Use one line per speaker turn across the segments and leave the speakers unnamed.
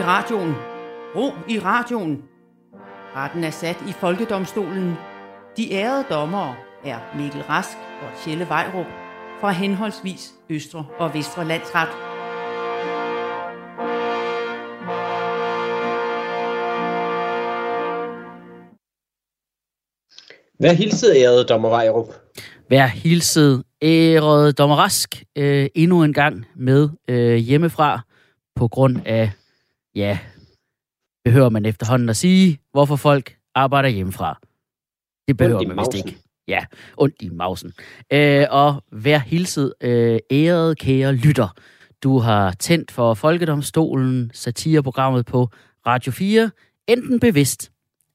i radioen. Ro i radioen. Retten er sat i Folkedomstolen. De ærede dommere er Mikkel Rask og Tjelle Vejrup fra henholdsvis Østre og Vestre Landsret.
Hvad hilset ærede dommer Vejrup?
Vær hilset, ærede dommer Rask, øh, endnu en gang med øh, hjemmefra, på grund af, ja, behøver man efterhånden at sige, hvorfor folk arbejder hjemmefra. Det behøver man vist ikke. Ja, ondt i mausen. Øh, og vær hilset, øh, ærede kære lytter. Du har tændt for Folkedomstolen, satireprogrammet på Radio 4, enten bevidst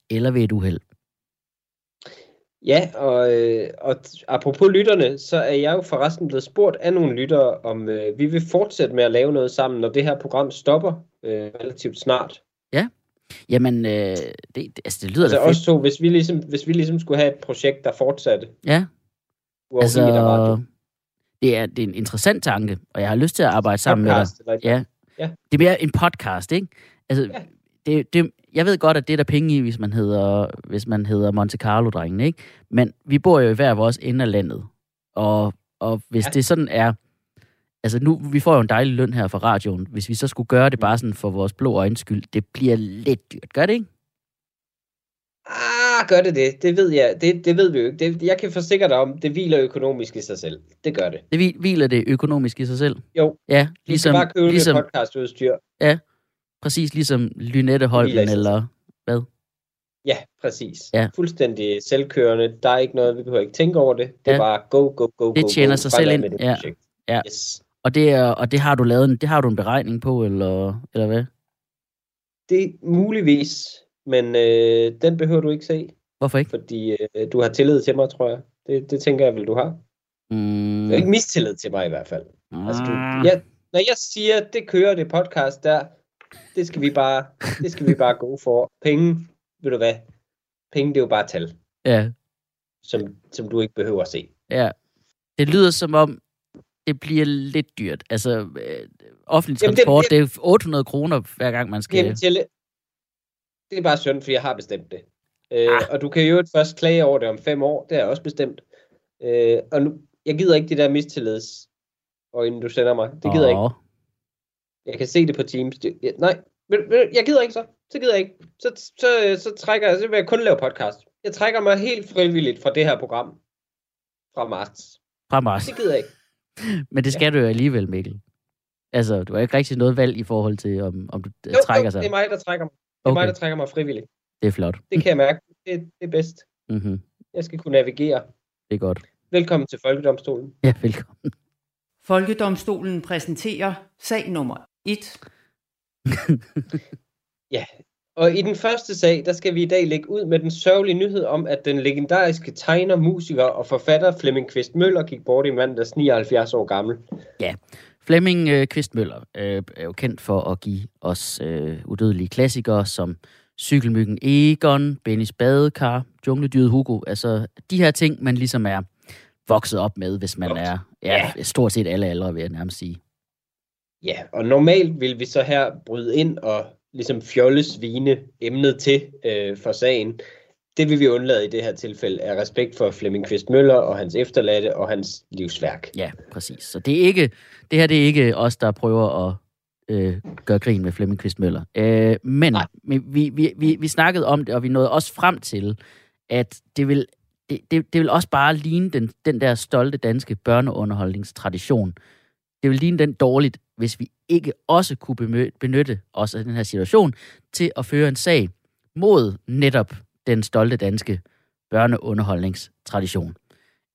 eller ved et uheld.
Ja, og, øh, og apropos lytterne, så er jeg jo forresten blevet spurgt af nogle lyttere, om øh, vi vil fortsætte med at lave noget sammen, når det her program stopper øh, relativt snart.
Ja, jamen, øh, det, altså, det lyder
altså
da fedt.
os to, hvis vi, ligesom, hvis vi ligesom skulle have et projekt, der fortsatte.
Ja,
Altså, radio.
det er, det er en interessant tanke, og jeg har lyst til at arbejde sammen
Podcast,
med dig.
eller-
Ja.
Ja.
Det er mere en podcast, ikke? Altså,
Ja.
det, det, jeg ved godt, at det er der penge i, hvis man hedder, hvis man hedder Monte Carlo-drengen, ikke? Men vi bor jo i hver vores ende af landet. Og, og hvis
ja.
det sådan er... Altså nu, vi får jo en dejlig løn her fra radioen. Hvis vi så skulle gøre
Mm.
det bare sådan for vores blå øjens skyld, det bliver lidt dyrt. Gør det ikke?
Ah, gør det det? Det ved jeg. Det, det ved vi jo ikke. Det, jeg kan forsikre dig om, det hviler økonomisk i sig selv. Det gør det.
Det hvil- hviler det økonomisk i sig selv.
Jo,
Ja,
du skal
ligesom,
bare købe
ligesom,
ligesom... podcastudstyr.
præcis ligesom Lynette Holmen, eller
Ja, præcis.
Ja.
Fuldstændig selvkørende. Der er ikke noget, vi behøver ikke tænke over det. Det er
Ja.
bare go, go, go,
Det
go,
tjener
go,
sig selv ind.
med det
Ja.
projekt.
Ja.
Yes.
Og det, er, og det har du lavet en, det har du en beregning på, eller, eller hvad?
Det muligvis, men øh, den behøver du ikke se,
Hvorfor ikke?
fordi øh, du har tillid til mig, tror jeg. Det, det tænker jeg vel, du har.
Mm,
Du har ikke mistillid til mig i hvert fald. Altså, du,
mm,
ja, når jeg siger, det kører det podcast der, det skal vi bare, det skal vi bare gå for. Penge, ved du hvad? Penge, det er jo bare tal,
ja,
som, som du ikke behøver at se.
ja. Det lyder som om, det bliver lidt dyrt. Altså, øh, offentlig
Jamen, det-
transport,
det-
det, det er 800 kroner, hver gang man skal...
Jamen, det er bare synd, for jeg har bestemt det. Øh,
Ah.
og du kan jo først klage over det om fem år, det er jeg også bestemt. Øh, og nu, jeg gider ikke de der mistillids, og inden du sender mig. Det gider jeg ikke. Jeg kan se det på Teams. Det, jeg, nej, jeg gider ikke så. Så gider jeg ikke. Så, så, så trækker jeg, så vil jeg kun lave podcast. Jeg trækker mig helt frivilligt fra det her program. Fra marts.
Fra Mars.
Det gider jeg ikke.
Men det skal du jo alligevel, Mikkel. Altså, du har ikke rigtig noget valg i forhold til, om, om du
Jo,
trækker
jo,
sig.
det er mig, der trækker mig. Det er
Okay.
mig, der trækker mig frivilligt.
Det er flot.
Det kan jeg mærke. Det, det er bedst.
Mm-hmm.
Jeg skal kunne navigere.
Det er godt.
Velkommen til Folkedomstolen.
Ja, velkommen.
Folkedomstolen præsenterer sag nummer 1.
Og i den første sag, der skal vi i dag lægge ud med den sørgelige nyhed om, at den legendariske tegner, musiker og forfatter Flemming Kvist Møller gik bort i mandags 79 år gammel.
Flemming øh, Kvistmøller øh, er jo kendt for at give os øh, udødelige klassikere som Cykelmyggen Egon, Bennys Badekar, Jungledyret Hugo. Altså de her ting, man ligesom er vokset op med, hvis man er ja, stort set alle aldre, vil jeg nærmest sige.
Ja, og normalt vil vi så her bryde ind og ligesom fjollesvine emnet til øh, for sagen. Det vil vi undlade i det her tilfælde af respekt for Flemming Kvist Møller og hans efterladte og hans livsværk.
Ja, præcis. Så det er ikke, det her det er ikke os, der prøver at øh, gøre grin med Flemming Kvist Møller. Øh, men
Nej.
vi, vi, vi, vi, vi snakkede om det, og vi nåede også frem til, at det vil, det, det, det vil også bare ligne den, den der stolte danske børneunderholdningstradition. Det vil ligne den dårligt, hvis vi ikke også kunne benytte os af den her situation til at føre en sag mod netop den stolte danske børneunderholdningstradition.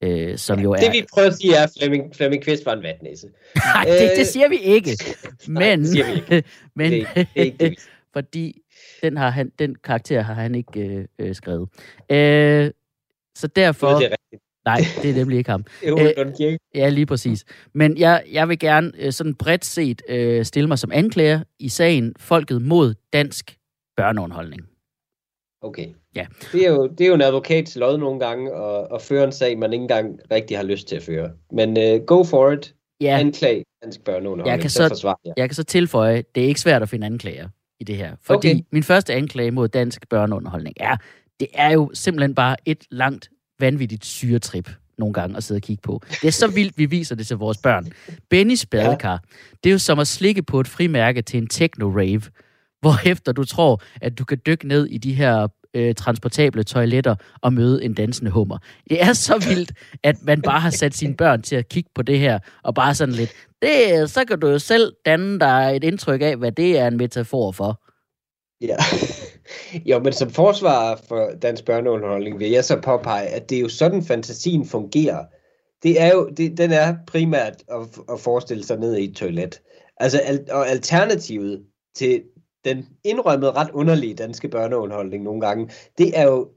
Øh, som jo er...
Det vi prøver at sige er, at Flemming, Flemming Kvist var en vatnæse.
Nej, det, det siger vi ikke.
Nej,
Men,
det siger vi ikke.
men
Det ikke- det er ikke det, vi
fordi den, har han, den karakter har han ikke øh, øh, skrevet. Øh, så derfor...
Det er rigtigt.
Nej, det er nemlig ikke ham.
Kirke.
Ja, lige præcis. Men jeg, jeg vil gerne øh, sådan bredt set øh, stille mig som anklager i sagen Folket mod dansk børneunderholdning.
Okay.
Ja.
Det er jo, det er jo en advokats lod nogle gange at, at føre en sag, man ikke engang rigtig har lyst til at føre. Men uh, go for it.
Ja,
Anklag dansk børneunderholdning.
Jeg kan
så forsvarer jeg.
jeg kan så tilføje, det er ikke svært at finde anklager i det her. Fordi
Okay.
min første anklage mod dansk børneunderholdning er, det er jo simpelthen bare et langt, vanvittigt syretrip nogle gange at sidde og kigge på. Det er så vildt, vi viser det til vores børn. Bennys badekar, ja. det er jo som at slikke på et frimærke til en techno-rave, hvorefter du tror, at du kan dykke ned i de her øh, transportable toiletter og møde en dansende hummer. Det er så vildt, at man bare har sat sine børn til at kigge på det her, og bare sådan lidt, det, så kan du jo selv danne dig et indtryk af, hvad det er en metafor for.
Ja jo, men som forsvar for dansk børneunderholdning vil jeg så påpege, at det er jo sådan, fantasien fungerer. Det er jo, det, den er primært at, at forestille sig ned i et toilet. Altså, al, og alternativet til den indrømmede ret underlige danske børneunderholdning nogle gange, det er jo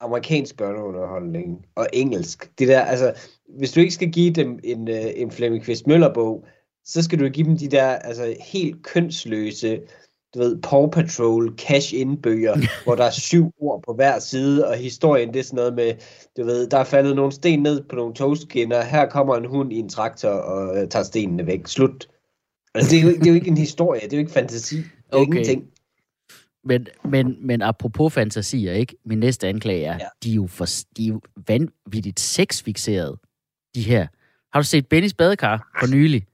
amerikansk børneunderholdning og engelsk. Det der, altså, hvis du ikke skal give dem en, øh, en Flemming Kvist Møller-bog, så skal du give dem de der altså, helt kønsløse, du ved, Paw Patrol cash-in-bøger, hvor der er syv ord på hver side, og historien det er sådan noget med, du ved, der er faldet nogle sten ned på nogle togskinner, her kommer en hund i en traktor og øh, tager stenene væk. Slut. Altså, det, er jo, ikke- det er jo ikke en historie, det er jo ikke fantasi. Det er
Okay.
ingenting.
Men, men, men apropos fantasier, ikke? Min næste anklage er, ja. De er jo, for, de er jo vanvittigt sexfixeret, de her. Har du set Bennys badekar for nylig?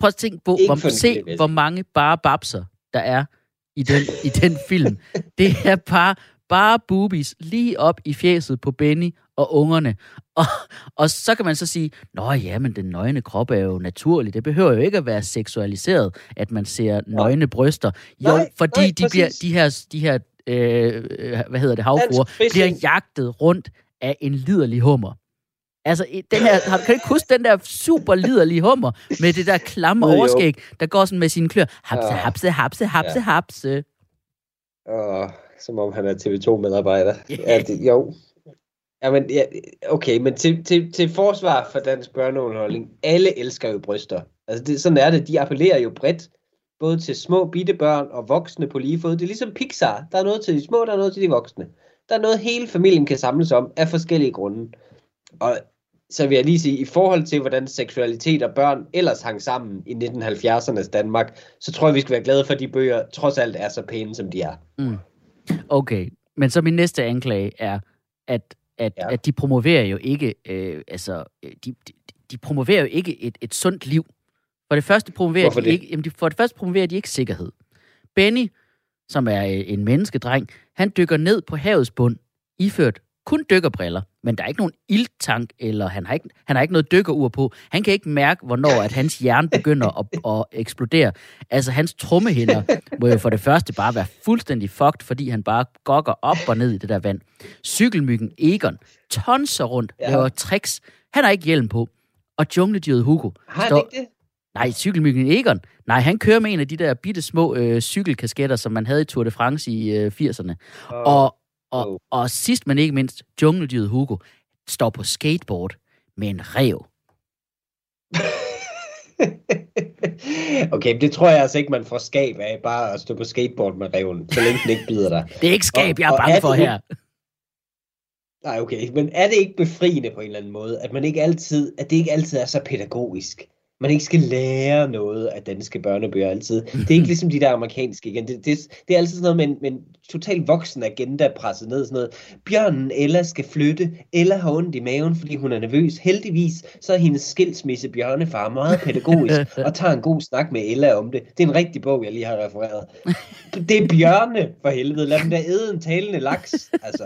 Prøv at tænke på, hvor, se, hvor mange bare babser, der er i den, i den film. Det er bare, bare boobies lige op i fjeset på Benny og ungerne. Og, og så kan man så sige, nå ja, men den nøgne krop er jo naturlig. Det behøver jo ikke at være seksualiseret, at man ser nøgne bryster. Jo,
Nej,
fordi
nej,
de, bliver, de her, de her øh, hvad hedder det, havfruer, bliver jagtet rundt af en liderlig hummer. Altså, den her, har, kan du ikke huske den der super liderlige hummer med det der klamme
Jo,
overskæg, der går sådan med sine klør. Hapse, hapse, hapse, hapse,
Ja.
hapse.
Åh, som om han er TV2-medarbejder.
Ja.
Ja, det, jo. Jamen, ja, okay, men til, til, til forsvar for dansk børneunderholdning, alle elsker jo bryster. Altså, det, sådan er det. De appellerer jo bredt, både til små bitte børn og voksne på lige fod. Det er ligesom Pixar. Der er noget til de små, der er noget til de voksne. Der er noget, hele familien kan samles om af forskellige grunde. Og så vil jeg lige sige, i forhold til, hvordan seksualitet og børn ellers hang sammen i 1970'ernes Danmark, så tror jeg, vi skal være glade for, at de bøger trods alt er så pæne, som de er.
Okay, men så min næste anklage er, at, at, ja. At de promoverer jo ikke, øh, altså, de, de, de promoverer jo ikke et, et sundt liv. For det første promoverer
Hvorfor
de
det?
ikke, jamen de, for det første promoverer de ikke sikkerhed. Benny, som er øh, en menneskedreng, han dykker ned på havets bund, iført kun dykkerbriller, men der er ikke nogen ildtank, eller han har ikke, han har ikke noget dykkerur på. Han kan ikke mærke, hvornår at hans hjerne begynder at, at eksplodere. Altså, hans trommehinder må jo for det første bare være fuldstændig fucked, fordi han bare gokker op og ned i det der vand. Cykelmyggen Egon tonser rundt, ja. Laver tricks. Han har ikke hjelm på. Og jungledyret Hugo
Har han
står...
ikke det?
Nej, cykelmyggen Egon. Nej, han kører med en af de der bitte små øh, cykelkasketter, som man havde i Tour de France i øh, 80'erne. Og, og,
Oh.
og sidst men ikke mindst, jungledyret Hugo står på skateboard med en rev.
okay, det tror jeg altså ikke, man får skab af, bare at stå på skateboard med reven, så længe den ikke bider dig.
Det er ikke skab,
Og-
jeg er bange
er
for
det-
her.
Nej, okay, men er det ikke befriende på en eller anden måde, at man ikke altid, at det ikke altid er så pædagogisk? Man ikke skal lære noget af danske børnebøger altid. Det er ikke ligesom de der amerikanske igen. Det, det, det er altid sådan noget med en, med en totalt voksen agenda presset ned. Sådan noget. Bjørnen Ella skal flytte. Ella har ondt i maven, fordi hun er nervøs. Heldigvis så er hendes skilsmisse bjørnefar meget pædagogisk og tager en god snak med Ella om det. Det er en rigtig bog, jeg lige har refereret. Det er bjørne, for helvede. Lad dem da æde en talende laks. Altså.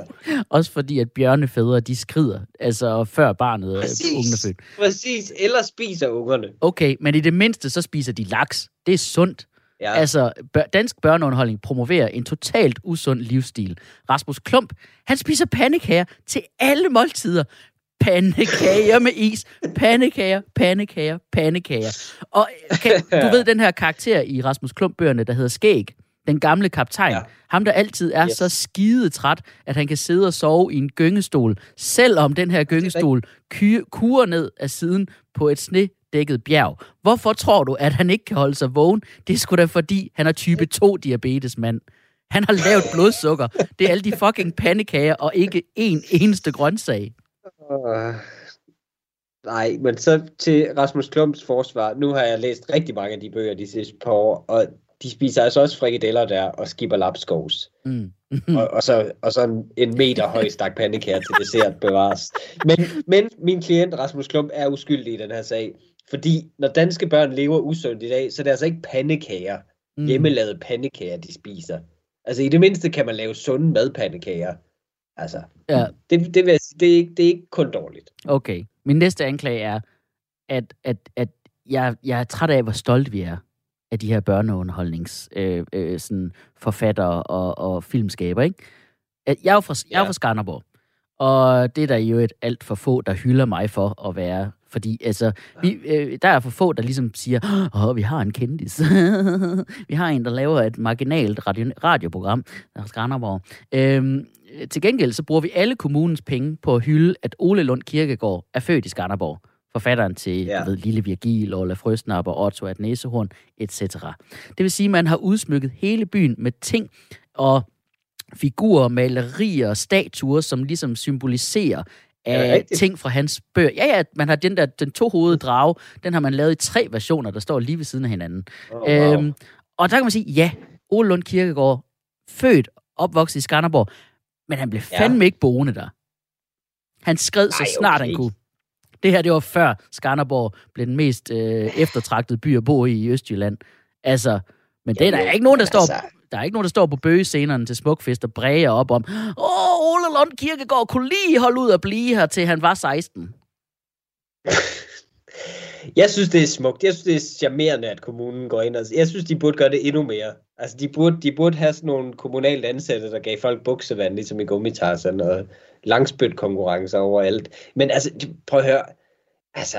Også fordi, at bjørnefædre, de skrider, altså før barnet er
Præcis.
ungen er født.
Præcis, eller spiser ungerne.
Okay, men i det mindste, så spiser de laks. Det er sundt.
Ja.
Altså, bør, dansk børneunderholdning promoverer en totalt usund livsstil. Rasmus Klump, han spiser pandekager til alle måltider. Pandekager med is. Pandekager, pandekager, pandekager. Og kan, du ved den her karakter i Rasmus Klump-bøgerne, der hedder Skæg. Den gamle kaptajn. Ja. Ham, der altid er yes. Så skide træt, at han kan sidde og sove i en gyngestol, selvom den her gyngestol kurer ned af siden på et snedækket bjerg. Hvorfor tror du, at han ikke kan holde sig vågen? Det er sgu da fordi, han er type 2 diabetes, mand. Han har lavt blodsukker. Det er alle de fucking pandekager, og ikke en eneste grøntsag.
Uh, nej, men så til Rasmus Klumps forsvar. Nu har jeg læst rigtig mange af de bøger de sidste par år, og de spiser altså også frikadeller der og skipper lapskovs.
Mm.
og, og, så, og så en, en meter høj stak pandekager til dessert bevares. Men, men min klient Rasmus Klump er uskyldig i den her sag. Fordi når danske børn lever usundt i dag, så er det altså ikke pandekager, mm. hjemmelavede pandekager, de spiser. Altså i det mindste kan man lave sunde madpandekager. Altså,
Ja.
det, det, vil jeg sige, det, er ikke, det er ikke kun dårligt.
Okay. Min næste anklage er, at, at, at jeg, jeg er træt af, hvor stolte vi er af de her børneunderholdnings øh, øh, sådan forfattere og, og filmskaber, ikke? Jeg er jo fra, jeg er fra Skanderborg, og det er der jo et alt for få, der hylder mig for at være. Fordi altså, vi, øh, der er for få, der ligesom siger, åh, vi har en kendis. vi har en, der laver et marginalt radio, radioprogram, der er Skanderborg. Øhm, til gengæld så bruger vi alle kommunens penge på at hylde, at Ole Lund Kirkegaard er født i Skanderborg. Forfatteren til
Ja.
ved, Lille Virgil, Ola Frøsnap og Otto at Næsehorn, etc. Det vil sige, at man har udsmykket hele byen med ting og figurer, malerier, statuer, som ligesom symboliserer
Er
af
rigtigt?
ting fra hans bøger. Ja, ja, man har den der, den tohovedede drage, den har man lavet i tre versioner, der står lige ved siden af hinanden.
Oh, wow.
Øhm, og der kan man sige, ja, Ole Lund Kirkegaard, født, opvokset i Skanderborg, men han blev
Ja.
fandme ikke boende der. Han skred så snart
okay.
han kunne. Det her, det var før Skanderborg blev den mest øh, eftertragtede by at bo i i Østjylland. Altså, men det er der ikke nogen, der står,
altså-
der er ikke nogen, der står på bøgescenerne til smukfest og bræger op om, åh, Ole Lund Kirkegaard kunne lige holde ud at blive her, til han var 16.
Jeg synes, det er smukt. Jeg synes, det er charmerende, at kommunen går ind og... Jeg synes, de burde gøre det endnu mere. Altså, de burde, de burde have sådan nogle kommunalt ansatte, der gav folk buksevand, ligesom i gummitarsen og langspyt konkurrencer overalt. Men altså, prøv at høre. Altså,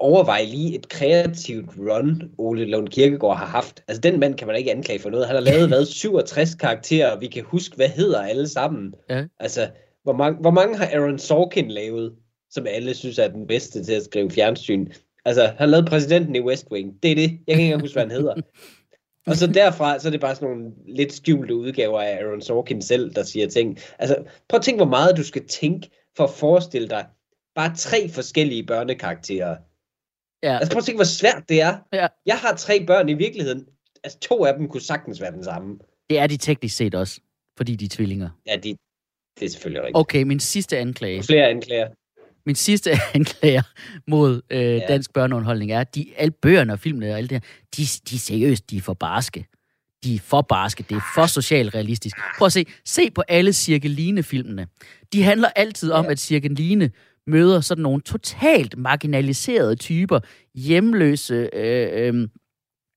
overvej lige et kreativt run, Ole Lund Kirkegaard har haft. Altså, den mand kan man ikke anklage for noget. Han har lavet, hvad, 67 karakterer, og vi kan huske, hvad hedder alle sammen.
Ja.
Altså, hvor mange, hvor mange har Aaron Sorkin lavet, som alle synes er den bedste til at skrive fjernsyn? Altså, han har lavet præsidenten i West Wing. Det er det. Jeg kan ikke huske, hvad han hedder. Og så derfra, så er det bare sådan nogle lidt skjulte udgaver af Aaron Sorkin selv, der siger ting. Altså, prøv at tænke, hvor meget du skal tænke for at forestille dig bare tre forskellige børnekarakterer.
Ja,
Altså, prøv at tænke, hvor svært det er.
Ja.
Jeg har tre børn i virkeligheden. Altså, to af dem kunne sagtens være den samme.
det er de teknisk set også, fordi de er tvillinger.
Ja, de, det er selvfølgelig rigtigt.
Okay, min sidste anklage.
Flere anklager.
Min sidste anklager mod øh, ja.
Ja.
dansk børneunderholdning er, at de, alle bøgerne og filmene og alt det her, de, de er seriøst, de er for barske. De er for barske, det er for socialrealistisk. Prøv at se, se på alle Cirkeline-filmene. De handler altid om,
Ja.
at Cirkeline møder sådan nogle totalt marginaliserede typer, hjemløse, øh, øh,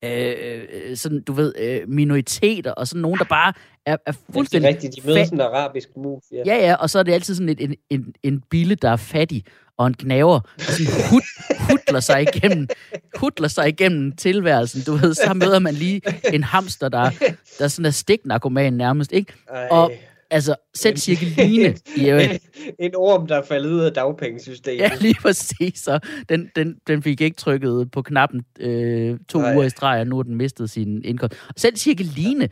øh, øh, sådan, du ved, øh, minoriteter, og sådan nogen, der bare er, er
Det er
fuldstændig
rigtigt. De møder sådan en arabisk mus. Ja.
Ja, ja, og så er det altid sådan et, en, en, en bille, der er fattig, og en knaver, der sådan hud, hudler sig igennem, hudler sig igennem tilværelsen. Du ved, så møder man lige en hamster, der, der sådan er stiknarkoman nærmest, ikke?
Ej.
Og altså, selv Cirkeline i øvrigt.
en, orm, der er faldet ud af dagpengesystemet.
Ja, lige præcis. Så den, den, den fik ikke trykket på knappen øh, to
Nej.
uger i streg, og nu har den mistet sin indkomst. Selv Cirkeline,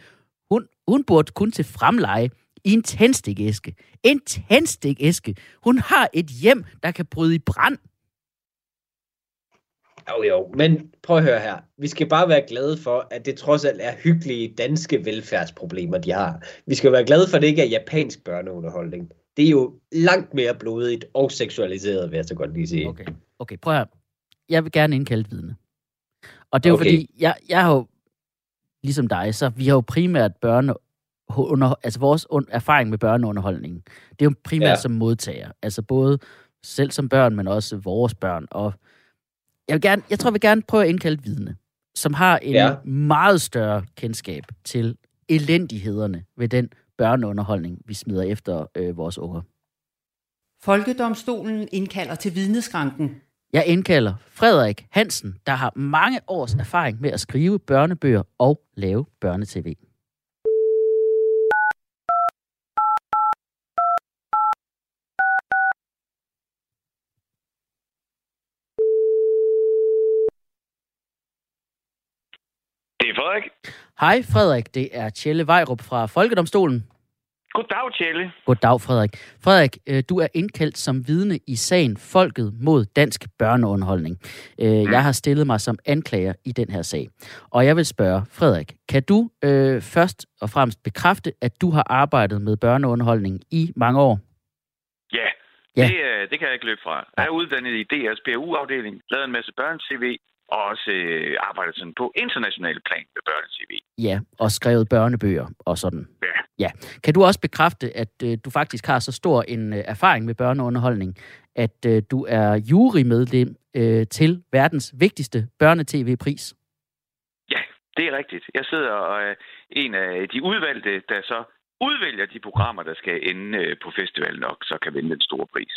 hun, hun burde kun til fremleje i en tændstikæske. En tændstikæske. Hun har et hjem, der kan bryde i brand.
Jo, jo, men prøv at høre her. Vi skal bare være glade for, at det trods alt er hyggelige danske velfærdsproblemer, de har. Vi skal være glade for, at det ikke er japansk børneunderholdning. Det er jo langt mere blodigt og seksualiseret, vil jeg så godt lige sige.
Okay, okay prøv her. Jeg vil gerne indkalde et vidne. Og det er jo
Okay.
fordi, jeg, jeg har jo, ligesom dig, så vi har jo primært børne, under, altså vores un, erfaring med børneunderholdning, det er jo primært. Ja. som modtager. Altså både selv som børn, men også vores børn. Og jeg, vil gerne, jeg tror, jeg vil gerne prøve at indkalde et vidne, som har en ja.
Ja.
meget større kendskab til elendighederne ved den børneunderholdning, vi smider efter øh, vores unger.
Folkedomstolen indkalder til vidneskranken.
Jeg indkalder Frederik Hansen, der har mange års erfaring med at skrive børnebøger og lave børnetv.
Er Frederik.
Hej Frederik, det er Tjelle Vejrup fra Folkedomstolen.
Goddag, Tjelle.
Goddag, Frederik. Frederik, øh, du er indkaldt som vidne i sagen Folket mod dansk børneunderholdning. Øh, jeg har stillet mig som anklager i den her sag. Og jeg vil spørge, Frederik, kan du øh, først og fremmest bekræfte, at du har arbejdet med børneunderholdning i mange år?
Ja,
Ja.
Det, øh, det kan jeg ikke løbe fra. Jeg er uddannet i DR's BU-afdeling, lavet en masse børne-tv, og også øh, arbejdet sådan på international plan med børne-tv.
Ja, og skrevet børnebøger og sådan.
Ja.
Ja. Kan du også bekræfte, at øh, du faktisk har så stor en øh, erfaring med børneunderholdning, at øh, du er jurymedlem øh, til verdens vigtigste børnetv-pris?
Ja, det er rigtigt. Jeg sidder og er en af de udvalgte, der så udvælger de programmer, der skal ende øh, på festivalen og så kan vinde den store pris.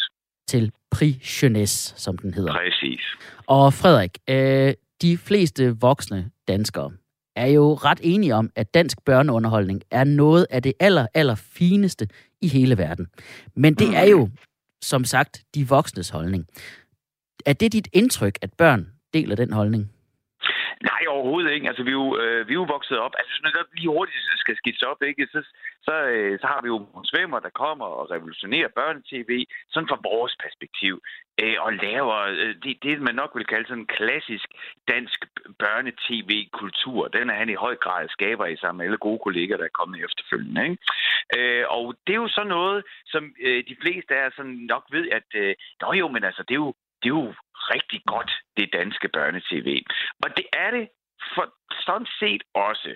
Til Prix Jeunesse, som den hedder.
Præcis.
Og Frederik, øh, de fleste voksne danskere er jo ret enige om, at dansk børneunderholdning er noget af det aller, aller fineste i hele verden. Men det er jo, som sagt, de voksnes holdning. Er det dit indtryk, at børn deler den holdning?
Nej, overhovedet ikke. Altså, vi er jo, øh, vi er jo vokset op. Altså, hvis man lige hurtigt skal skitse op, ikke? Så, så, øh, så har vi jo nogle svømmer, der kommer og revolutionerer børnetv, sådan fra vores perspektiv, øh, og laver øh, det, det, man nok vil kalde sådan en klassisk dansk børnetv-kultur. Den er han i høj grad skaber i sammen med alle gode kolleger, der er kommet efterfølgende. Ikke? Øh, og det er jo så noget, som øh, de fleste af sådan nok ved, at øh, nå jo, men altså, det er jo, det er jo rigtig godt, det danske børnetv. Og det er det for sådan set også.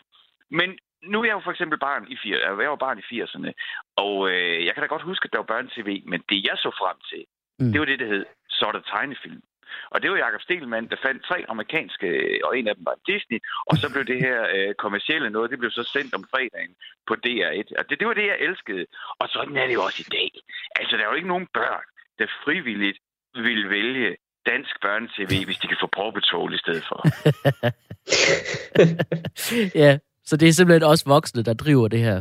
Men nu er jeg jo for eksempel barn i 80, jeg var barn i 80'erne, og øh, jeg kan da godt huske, at der var børnetv, men det jeg så frem til,
Mm.
det var det, der hed Sorte Tegnefilm. Og det var Jakob Stelmann, der fandt tre amerikanske, og en af dem var Disney, og så blev det her øh, kommercielle noget, det blev så sendt om fredagen på DR1. Og det, det var det, jeg elskede. Og sådan er det jo også i dag. Altså, der er jo ikke nogen børn, der frivilligt vil vælge dansk børnetv, hvis de kan få Patrol i stedet for.
ja, så det er simpelthen også voksne, der driver det her.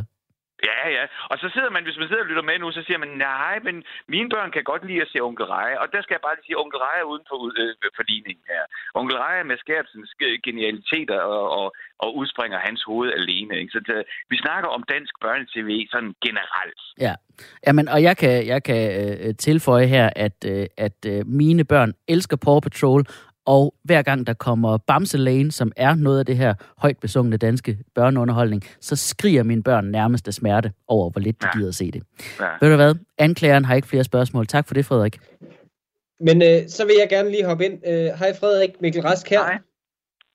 Ja, ja. Og så sidder man, hvis man sidder og lytter med nu, så siger man, nej, men mine børn kan godt lide at se Onkel Reje. Og der skal jeg bare lige sige, Onkel Reje er uden for øh, her. Onkel Reje med Skærpsens genialiteter og, og, og udspringer hans hoved alene. Ikke? Så det, vi snakker om dansk børnetv sådan generelt.
Ja, Jamen, og jeg kan, jeg kan øh, tilføje her, at, øh, at øh, mine børn elsker Paw Patrol, og hver gang der kommer Bamse Lane, som er noget af det her højt besungne danske børneunderholdning, så skriger mine børn nærmest af smerte over, hvor lidt de
Ja.
gider se det.
Ja.
Ved du hvad? Anklageren har ikke flere spørgsmål. Tak for det, Frederik.
Men øh, så vil jeg gerne lige hoppe ind. Øh, hej Frederik, Mikkel Rask her.
Hej.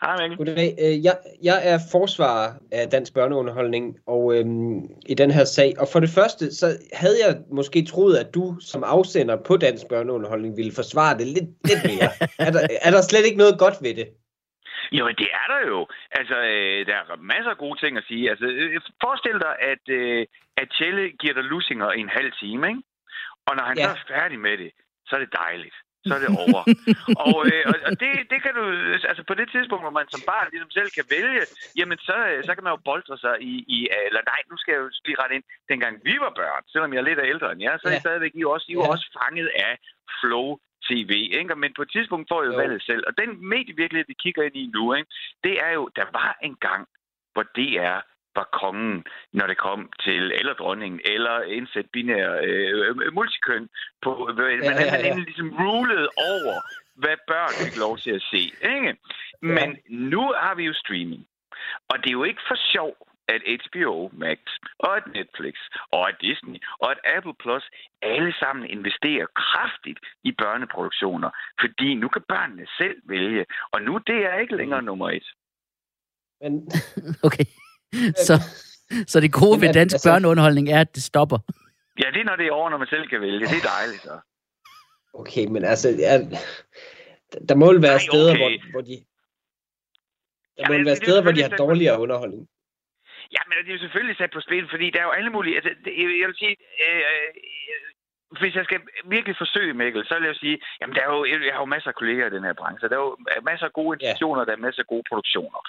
Hej, Mikkel.
Goddag. Øh, jeg, jeg er forsvarer af dansk børneunderholdning og øhm, i den her sag. Og for det første, så havde jeg måske troet, at du som afsender på dansk børneunderholdning ville forsvare det lidt, lidt mere. er, der, er der slet ikke noget godt ved det?
Jo, det er der jo. Altså, øh, der er masser af gode ting at sige. Altså, øh, forestil dig, at, øh, at Tjelle giver dig lusinger i en halv time, ikke? Og når han
Ja.
ja. så er færdig med det, så er det dejligt. Så er det over. og øh, og, det, det kan du... Altså, på det tidspunkt, hvor man som barn ligesom selv kan vælge, jamen, så, øh, så kan man jo boldre sig i... i eller nej, nu skal jeg jo lige ret ind. Dengang vi var børn, selvom jeg er lidt ældre end jer, så er
Ja.
I stadigvæk I også, I
Ja.
også fanget af flow TV, ikke? Men på et tidspunkt får jeg jo
Jo.
valget selv. Og den medievirkelighed, vi kigger ind i nu, ikke? det er jo, der var en gang, hvor DR var kongen, når det kom til eller dronningen, eller indsæt binær øh, multikøn, på, hvordan
ja,
man
ja.
egentlig ligesom rulede over, hvad børn fik lov til at se. Ikke? Men nu har vi jo streaming. Og det er jo ikke for sjov, at HBO Max og at Netflix og at Disney og at Apple Plus alle sammen investerer kraftigt i børneproduktioner, fordi nu kan børnene selv vælge, og nu det er ikke længere nummer et.
Men,
Okay. Så, så det gode ved
er-
dansk
altså-
børneunderholdning er, at det stopper.
Ja, det er, når det er over, når man selv kan vælge. Det er dejligt, så.
okay, men altså, er, der må vel være
Nej,
steder,
okay.
hvor, hvor de... Der
Ja,
må vel være
er
steder, hvor de har dårligere underholdning.
Ja, men det er jo selvfølgelig sat på spil, fordi der er jo alle mulige... Altså, det, jeg jeg vil sige... Øh, øh, hvis jeg skal virkelig forsøge, Mikkel, så vil jeg sige, jamen der er jo, jeg har jo masser af kolleger i den her branche. Der er jo masser af gode institutioner, der er masser af gode produktioner.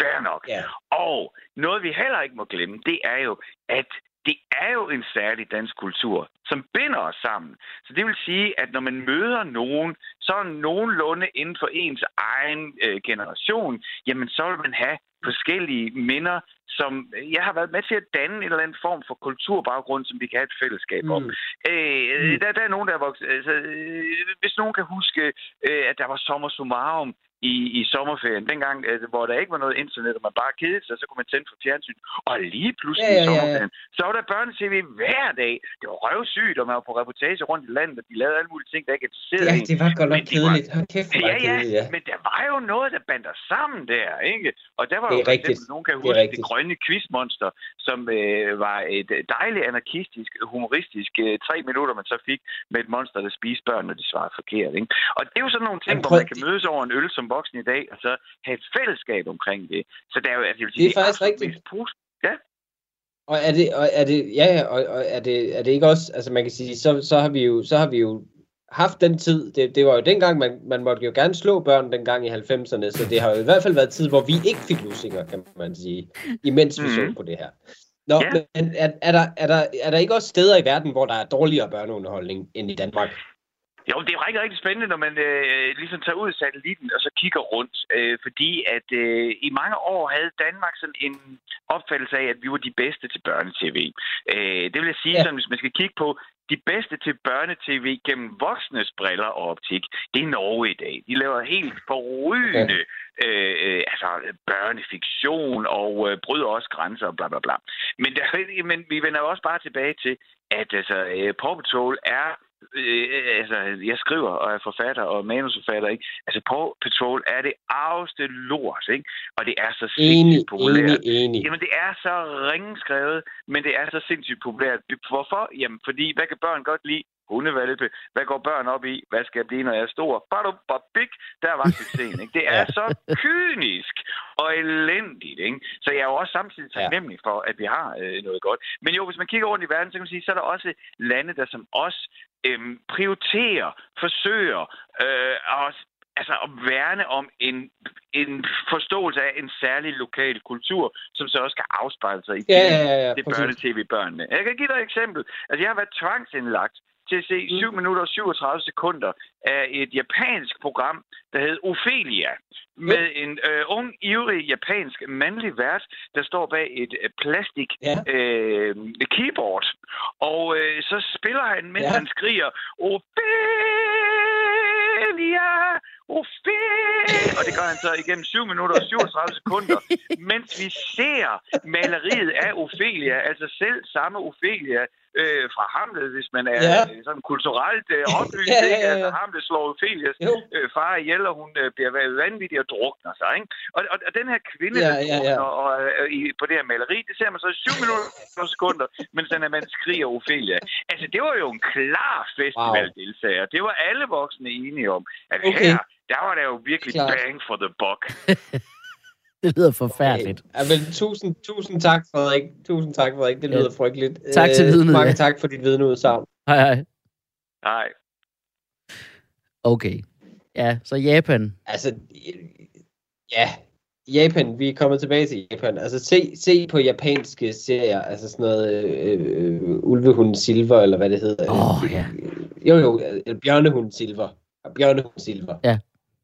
Fair nok.
Ja.
Og noget, vi heller ikke må glemme, det er jo, at det er jo en særlig dansk kultur, som binder os sammen. Så det vil sige, at når man møder nogen, så er nogenlunde inden for ens egen øh, generation, jamen så vil man have forskellige minder som jeg har været med til at danne en eller anden form for kulturbaggrund, som vi kan have et fællesskab om.
Mm.
Øh,
Mm.
der, der er nogen, der er vokset... Altså, øh, hvis nogen kan huske, øh, at der var sommer summarum i, i sommerferien, dengang, altså, hvor der ikke var noget internet, og man bare kedede sig, så kunne man tænde for fjernsyn. Og lige pludselig
Ja, ja,
i
ja, ja.
sommerferien, så var der børne-tv hver dag. Det var røvsygt, og man var på reportage rundt i landet, og de lavede alle mulige ting, der ikke interesserede
Ja, det var godt nok
var-
kedeligt. Hold kæft, var
Ja,
det
ja,
kedeligt, ja.
men der var jo noget, der bandt os sammen der, ikke? Og der var
Det
jo
er rigtigt.
eksempel, nogen kan
Det
huske det,
rigtigt.
grønne quizmonster, som øh, var et dejligt anarkistisk, humoristisk øh, tre minutter, man så fik med et monster, der spiste børn, når de svarede forkert, ikke? Og det er jo sådan nogle ting, hvor man kan mødes over en øl som voksen i dag, og så have et fællesskab omkring det. Så der er jo, altså, jeg vil
Det er
sige,
faktisk
absolut
rigtigt.
Ja,
Og er det, og er det, ja, ja, og, og er det, er det ikke også, altså man kan sige, så, så har vi jo, så har vi jo haft den tid, det, det var jo dengang, man, man måtte jo gerne slå børn dengang i 90'erne, så det har jo i hvert fald været tid, hvor vi ikke fik lusinger, kan man sige, imens vi så på det her. Nå,
Ja.
men er, er, der, er, der, er der ikke også steder i verden, hvor der er dårligere børneunderholdning end i Danmark?
Jo, det er rigtig, rigtig spændende, når man øh, ligesom tager ud af satellitten og så kigger rundt. Øh, fordi at øh, i mange år havde Danmark sådan en opfattelse af, at vi var de bedste til børnetv. Øh, det vil jeg sige,
Ja.
sådan, hvis man skal kigge på de bedste til børnetv gennem voksnes briller og optik, det er Norge i dag. De laver helt forrygende øh, øh, altså, børnefiktion og øh, bryder også grænser og bla bla bla. Men, der, men vi vender også bare tilbage til, at altså, øh, Paw Patrol er øh, altså, jeg skriver og er forfatter og manusforfatter, ikke? Altså, Paw Patrol er det arveste lort, ikke? Og det er så sindssygt populært.
enig, enig.
Jamen, det er så ringskrevet, men det er så sindssygt populært. Hvorfor? Jamen, fordi, hvad kan børn godt lide? Hundevalpe. Hvad går børn op i? Hvad skal jeg blive, når jeg er stor? Badum, big. Der var succesen, ikke? Det er så kynisk og elendigt, ikke? Så jeg er jo også samtidig taknemmelig for, at vi har øh, noget godt. Men jo, hvis man kigger rundt i verden, så kan man sige, så er der også lande, der som os øhm, prioriterer, forsøger øh, at, altså at værne om en, en forståelse af en særlig lokal kultur, som så også skal afspejle sig i
Ja, ja, ja, ja,
det børne-tv-børnene. Jeg kan give dig et eksempel. Altså, jeg har været tvangsindlagt til at se
Mm.
7 minutter og 37 sekunder af et japansk program, der hed Ophelia, med en øh, ung, ivrig japansk mandlig vært, der står bag et øh, plastik
Ja.
øh, keyboard. Og øh, så spiller han, mens
ja.
han skriger, Ophelia, Og det gør han så igennem 7 minutter og 37 sekunder, mens vi ser maleriet af Ophelia, altså selv samme Ophelia, øh, fra Hamlet, hvis man er
Ja.
ja. sådan kulturelt øh, oplyst,
Ja, ja,
ikke?
ja, ja.
Altså Hamlet slår Ophelias øh, far ihjel, og hun øh, bliver vanvittig og drukner sig, ikke? Og, og, og den her kvinde,
Ja, ja, ja.
drukner og, øh, i, på det her maleri, det ser man så i 7 minutter og sekunder, mens den her mand skriger Ophelia. Altså, det var jo en klar festivaldeltager. Det var alle voksne enige om, at
Okay.
her, der var der jo virkelig
Klart.
bang for the buck.
Det lyder forfærdeligt.
Ja, men tusind, tusind tak, Frederik. Tusind tak, Frederik. Det
Ja.
lyder frygteligt.
Tak til
Øh,
vidnet,
Mange
ja.
tak for dit vidneudsagn.
Hej, hej.
Nej.
Okay. Ja, så Japan.
Altså, ja, Japan, vi er kommet tilbage til Japan. Altså, se, se på japanske serier, altså sådan noget øh, øh, Ulvehund Silver, eller hvad det hedder.
Åh, ja.
Jo, jo, Bjørnehund Silver. Bjørnehund Silver.
Ja.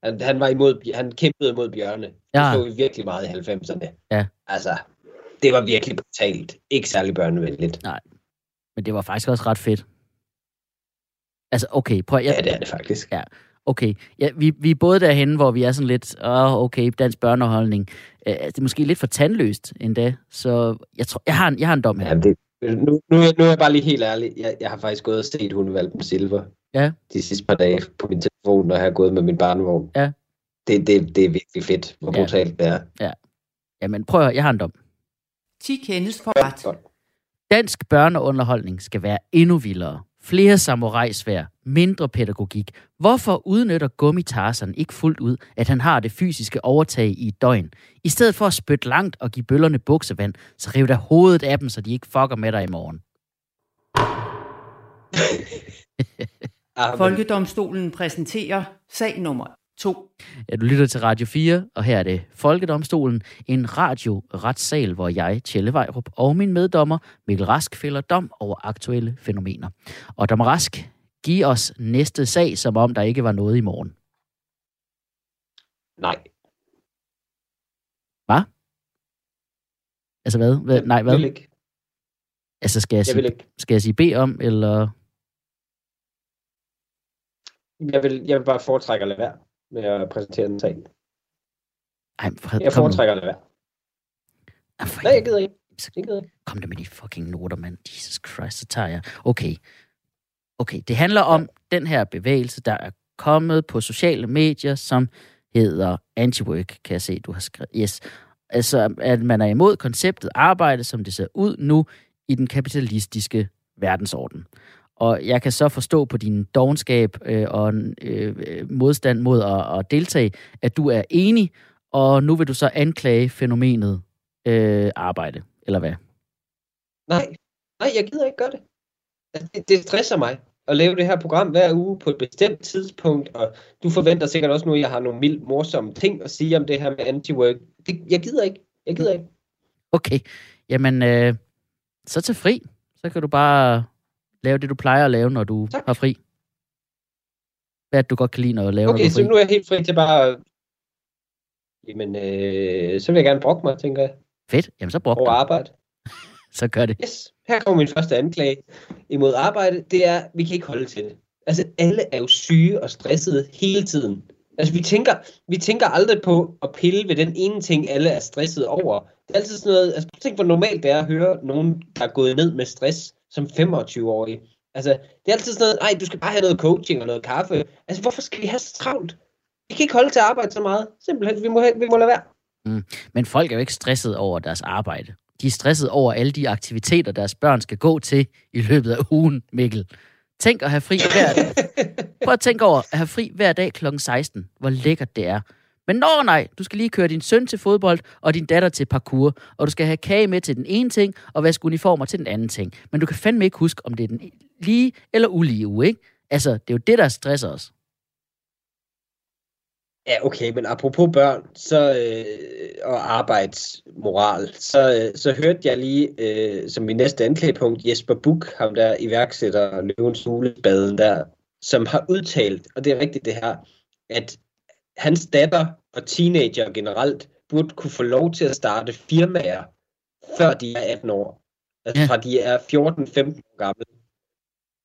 Han, han, var imod, han kæmpede mod bjørne. Det
Ja.
så vi virkelig meget i 90'erne.
Ja.
Altså, det var virkelig brutalt. Ikke særlig børnevenligt.
Men det var faktisk også ret fedt. Altså, okay, prøv
Ja,
jeg,
det er det faktisk.
Okay, ja, vi, vi er både derhenne, hvor vi er sådan lidt, åh, okay, dansk børneholdning. Øh, det er måske lidt for tandløst endda, så jeg tror, jeg har en, jeg har en dom her.
Ja, det, nu, nu, er- nu er jeg bare lige helt ærlig. Jeg, jeg har faktisk gået og set hundevalpen Silver.
Ja.
De sidste par dage på min telefon, når jeg har gået med min barnevogn.
Ja.
Det, det, det er virkelig fedt, hvor
Ja.
brutalt det er.
Jamen, prøv at jeg har en dom.
10 kendes for ret.
Dansk børneunderholdning skal være endnu vildere. Flere samurajsvær, mindre pædagogik. Hvorfor udnytter gummitarsen ikke fuldt ud, at han har det fysiske overtag i et døgn? I stedet for at spytte langt og give bøllerne buksevand, så riv der hovedet af dem, så de ikke fucker med dig i morgen.
Ah,
Folkedomstolen præsenterer sag nummer 2.
Ja, du lytter til Radio 4, og her er det Folkedomstolen, en radio-retssal, hvor jeg, Tjelle Vejrup, og min meddommer Mikkel Rask fælder dom over aktuelle fænomener. Og dommer Rask, giv os næste sag, som om der ikke var noget i morgen.
Nej.
Hvad? Altså hvad? hvad? Nej, hvad?
Jeg vil ikke.
Altså skal jeg,
Jeg vil
sige,
ikke.
skal jeg sige B om, eller...
Jeg vil, jeg vil bare foretrække at lade være med at præsentere den sag.
Ej, Fred,
Jeg foretrækker at lade være.
Ah, for
Nej, jeg gider ikke.
Så
Jeg gider ikke.
Kom der med de fucking noter, mand. Jesus Christ, så tager jeg. Okay. Okay, det handler om den her bevægelse, der er kommet på sociale medier, som hedder anti-work, kan jeg se, du har skrevet. Yes. Altså, at man er imod konceptet arbejde, som det ser ud nu i den kapitalistiske verdensorden. Og jeg kan så forstå på din dogenskab øh, og øh, modstand mod at, at deltage, at du er enig, og nu vil du så anklage fænomenet øh, arbejde, eller hvad?
Nej, nej, jeg gider ikke gøre det. Altså, det. Det stresser mig at lave det her program hver uge på et bestemt tidspunkt, og du forventer sikkert også nu, at jeg har nogle mildt morsomme ting at sige om det her med anti-work. Det, jeg gider ikke. Jeg gider ikke.
Okay, jamen, øh, så til fri. Så kan du bare lave det, du plejer at lave, når du
Tak.
har fri. Hvad er det, du godt kan lide, når du laver, når
Okay,
du er
så nu er jeg helt fri til bare... Jamen, øh, så vil jeg gerne brokke mig, tænker jeg,
Fedt, jamen så brug
over arbejde.
Så gør det.
Yes, her kommer min første anklage imod arbejde. Det er, vi kan ikke holde til det. Altså, alle er jo syge og stressede hele tiden. Altså, vi tænker, vi tænker aldrig på at pille ved den ene ting, alle er stresset over. Det er altid sådan noget, altså tænk hvor normalt det er at høre nogen, der er gået ned med stress som 25-årige. Altså, det er altid sådan noget, nej, du skal bare have noget coaching og noget kaffe. Altså, hvorfor skal vi have så travlt? Vi kan ikke holde til at arbejde så meget. Simpelthen, vi må, have, vi må lade være.
Men folk er jo ikke stresset over deres arbejde. De er stresset over alle de aktiviteter, deres børn skal gå til i løbet af ugen, Mikkel. Tænk at have fri hver Prøv at tænke over at have fri hver dag kl. 16. Hvor lækkert det er. Men nå nej, du skal lige køre din søn til fodbold og din datter til parkour, og du skal have kage med til den ene ting, og vaske uniformer til den anden ting. Men du kan fandme ikke huske, om det er den lige eller ulige uge, ikke? Altså, det er jo det, der stresser os.
Ja, okay, men apropos børn så, øh, og arbejdsmoral, så, øh, så hørte jeg lige øh, som min næste anklagepunkt Jesper Buch, ham der iværksætter løvens hulebaden der, som har udtalt, og det er rigtigt det her, at hans datter og teenager generelt burde kunne få lov til at starte firmaer, før de er 18 år. Altså
Ja.
fra de er 14-15 år gamle.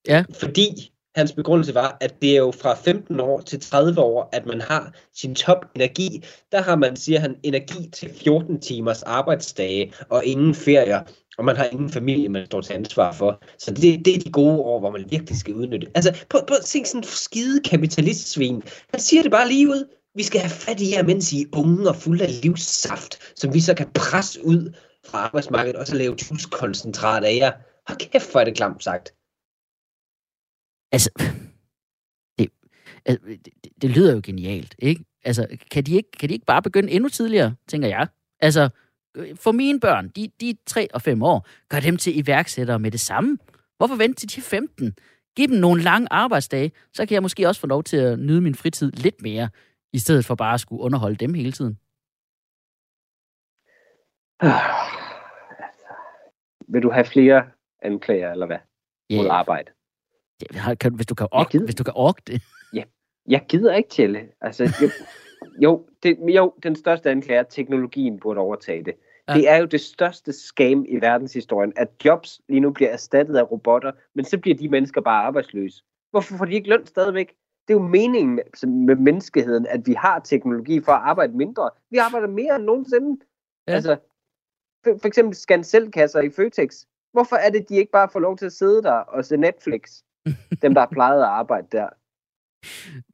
Ja.
Fordi hans begrundelse var, at det er jo fra 15 år til 30 år, at man har sin top energi. Der har man, siger han, energi til 14 timers arbejdsdage og ingen ferier, og man har ingen familie, man står til ansvar for. Så det, det er de gode år, hvor man virkelig skal udnytte. Altså, prøv, prøv at se sådan en skide kapitalistsvin. Han siger det bare lige ud. Vi skal have fat i jer, mens I er unge og fulde af livssaft, som vi så kan presse ud fra arbejdsmarkedet, og så lave tuskoncentrat af jer. Hold kæft, hvor er det klamt sagt.
Altså, det, altså, det, det- det lyder jo genialt, ikke? Altså, kan de ikke, kan de ikke bare begynde endnu tidligere, tænker jeg? Altså, for mine børn, de, de er 3 og 5 år, gør dem til iværksættere med det samme. Hvorfor vente til de er 15? Giv dem nogle lange arbejdsdage, så kan jeg måske også få lov til at nyde min fritid lidt mere, i stedet for bare at skulle underholde dem hele tiden.
altså, vil du have flere anklager, eller hvad? Mod
Ja,
arbejde.
det, kan, hvis, du kan
gider.
hvis du kan orke det.
Jeg gider ikke tælle. Altså, jo, jo, det, jo, den største anklage er, at teknologien burde overtage det.
Ja.
Ja. Det er jo det største scam i verdenshistorien, at jobs lige nu bliver erstattet af robotter, men så bliver de mennesker bare arbejdsløse. Hvorfor får de ikke løn stadigvæk? Det er jo meningen med, med menneskeheden, at vi har teknologi for at arbejde mindre. Vi arbejder mere end nogensinde.
Ja.
Altså, for, for eksempel skanselkasser i Føtex. Hvorfor er det, de ikke bare får lov til at sidde der og se Netflix? Dem, der har plejet at arbejde der.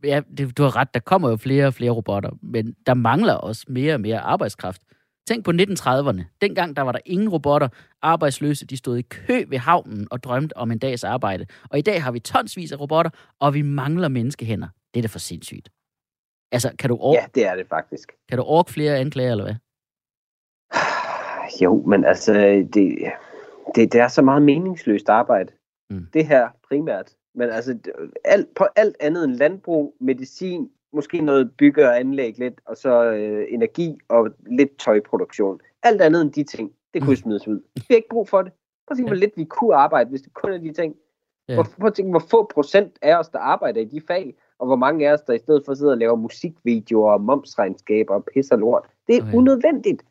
Ja, det, du har ret, der kommer jo flere og flere robotter, men der mangler også mere og mere arbejdskraft. Tænk på 1930'erne. Dengang der var der ingen robotter. Arbejdsløse, de stod i kø ved havnen og drømte om en dags arbejde. Og i dag har vi tonsvis af robotter, og vi mangler menneskehænder. Det er da for sindssygt. Altså, kan du, ork,
Ja, det er det faktisk.
kan du orke flere anklager, eller hvad?
Jo, men altså, det, det, det er så meget meningsløst arbejde.
Mm.
Det her primært. Men altså, alt, på alt andet end landbrug, medicin, måske noget bygge og anlæg lidt, og så øh, energi og lidt tøjproduktion. Alt andet end de ting, det kunne
Mm.
mm. smides ud. Vi har ikke brug for det. Prøv at tænke, hvor lidt vi kunne arbejde, hvis det kun er de ting.
Ja.
Ja. Prøv at tænke, hvor få procent af os, der arbejder i de fag, og hvor mange af os, der i stedet for sidder og laver musikvideoer og momsregnskaber og pisser lort. Det er
Okay.
okay. unødvendigt.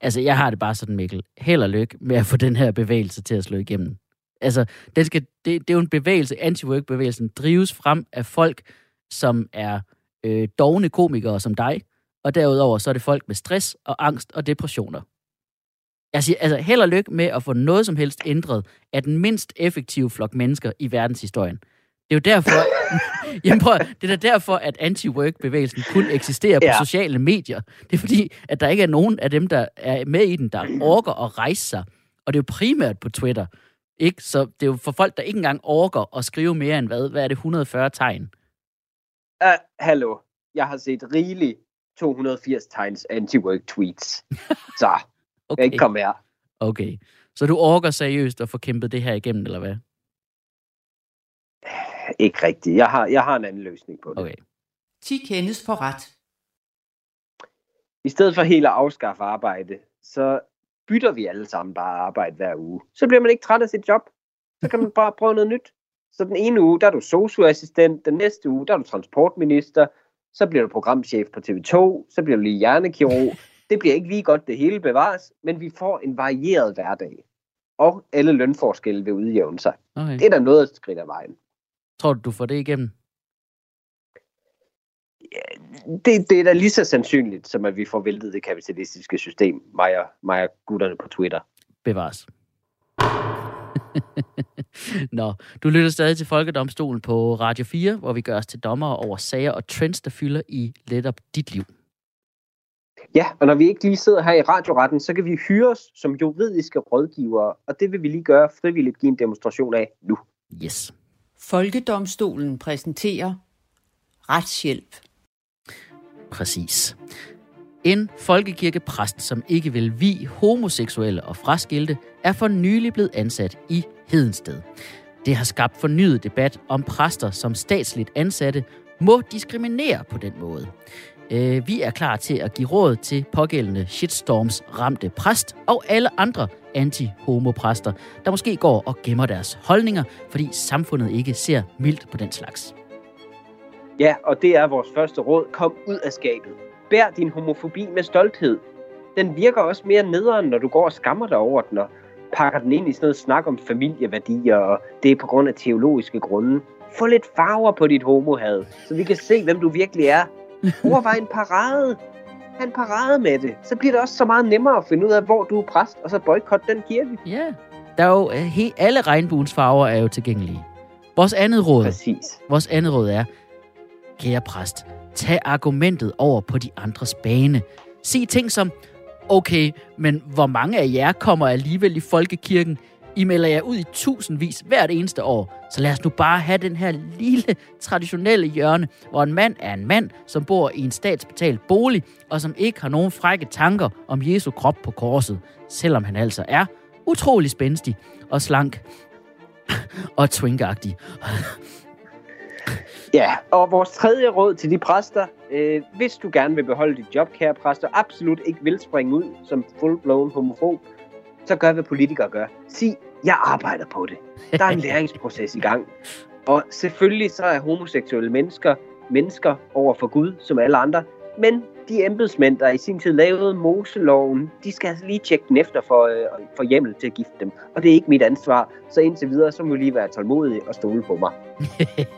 Altså, jeg har det bare sådan, Mikkel. Held og lykke med at få den her bevægelse til at slå igennem. Altså, den skal, det, det er jo en bevægelse, anti-work-bevægelsen, drives frem af folk, som er øh, dogne komikere som dig, og derudover så er det folk med stress og angst og depressioner. Jeg siger, altså, held og lykke med at få noget som helst ændret af den mindst effektive flok mennesker i verdenshistorien. Det er jo derfor, jamen prøv, det er derfor, at anti-work-bevægelsen kun eksisterer på
Ja.
sociale medier. Det er fordi, at der ikke er nogen af dem, der er med i den, der orker at rejse sig. Og det er jo primært på Twitter. Ikke? Så det er jo for folk, der ikke engang orker at skrive mere end, hvad, hvad er det, 140 tegn?
Uh, hallo, jeg har set rigeligt 280 tegns anti-work tweets. Så, okay. Ikke kom her.
okay. Så du orker seriøst at få kæmpet det her igennem, eller hvad?
Ikke rigtigt. Jeg har, jeg har en anden løsning på det.
Okay.
10 kendes for ret.
I stedet for helt at afskaffe arbejde, så bytter vi alle sammen bare arbejde hver uge. Så bliver man ikke træt af sit job. Så kan man bare prøve noget nyt. Så den ene uge, der er du socioassistent, den næste uge, der er du transportminister, så bliver du programchef på TV2, så bliver du lige hjernekirurg. Det bliver ikke lige godt, det hele bevares, men vi får en varieret hverdag. Og alle lønforskelle vil udjævne sig.
okay.
Det er der noget at skridt af vejen.
Tror du, du får det igennem?
Det, det er da lige så sandsynligt, som at vi får væltet det kapitalistiske system, mig og, mig og gutterne på Twitter.
Bevares. Nå, du lytter stadig til Folkedomstolen på Radio 4, hvor vi gør os til dommer over sager og trends, der fylder i netop dit liv.
Ja, og når vi ikke lige sidder her i radioretten, så kan vi hyre os som juridiske rådgivere, og det vil vi lige gøre frivilligt give en demonstration af nu.
Yes.
Folkedomstolen præsenterer retshjælp.
Præcis. En folkekirkepræst, som ikke vil vi homoseksuelle og fraskilte, er for nylig blevet ansat i Hedensted. Det har skabt fornyet debat om præster som statsligt ansatte må diskriminere på den måde. Øh, Vi er klar til at give råd til pågældende shitstorms ramte præst og alle andre anti-homo-præster, der måske går og gemmer deres holdninger, fordi samfundet ikke ser mildt på den slags.
Ja, og det er vores første råd. Kom ud af skabet. Bær din homofobi med stolthed. Den virker også mere nederen, når du går og skammer dig over den, og pakker den ind i sådan noget snak om familieværdier, og det er på grund af teologiske grunde. Få lidt farver på dit homohad, så vi kan se, hvem du virkelig er. Overvej en parade. Ha' en parade med det. Så bliver det også så meget nemmere at finde ud af, hvor du er præst, og så boykot den kirke.
Ja, der er jo øh, he, alle regnbuens farver er jo tilgængelige. Vores andet råd,
Præcis.
vores andet råd er, kære præst, tag argumentet over på de andres bane. Sig ting som, okay, men hvor mange af jer kommer alligevel i folkekirken? I melder jer ud i tusindvis hvert eneste år. Så lad os nu bare have den her lille traditionelle hjørne, hvor en mand er en mand, som bor i en statsbetalt bolig, og som ikke har nogen frække tanker om Jesu krop på korset, selvom han altså er utrolig spændstig og slank og twinkagtig.
Ja, og vores tredje råd til de præster. Øh, hvis du gerne vil beholde dit job, kære præster, absolut ikke vil springe ud som full-blown homofob, så gør, hvad politikere gør. Sig, jeg arbejder på det. Der er en læringsproces i gang. Og selvfølgelig så er homoseksuelle mennesker mennesker over for Gud, som alle andre. Men de embedsmænd, der i sin tid lavede Moseloven, de skal altså lige tjekke den efter for, øh, for hjemmel til at gifte dem. Og det er ikke mit ansvar. Så indtil videre, så må vi lige være tålmodige og stole på mig.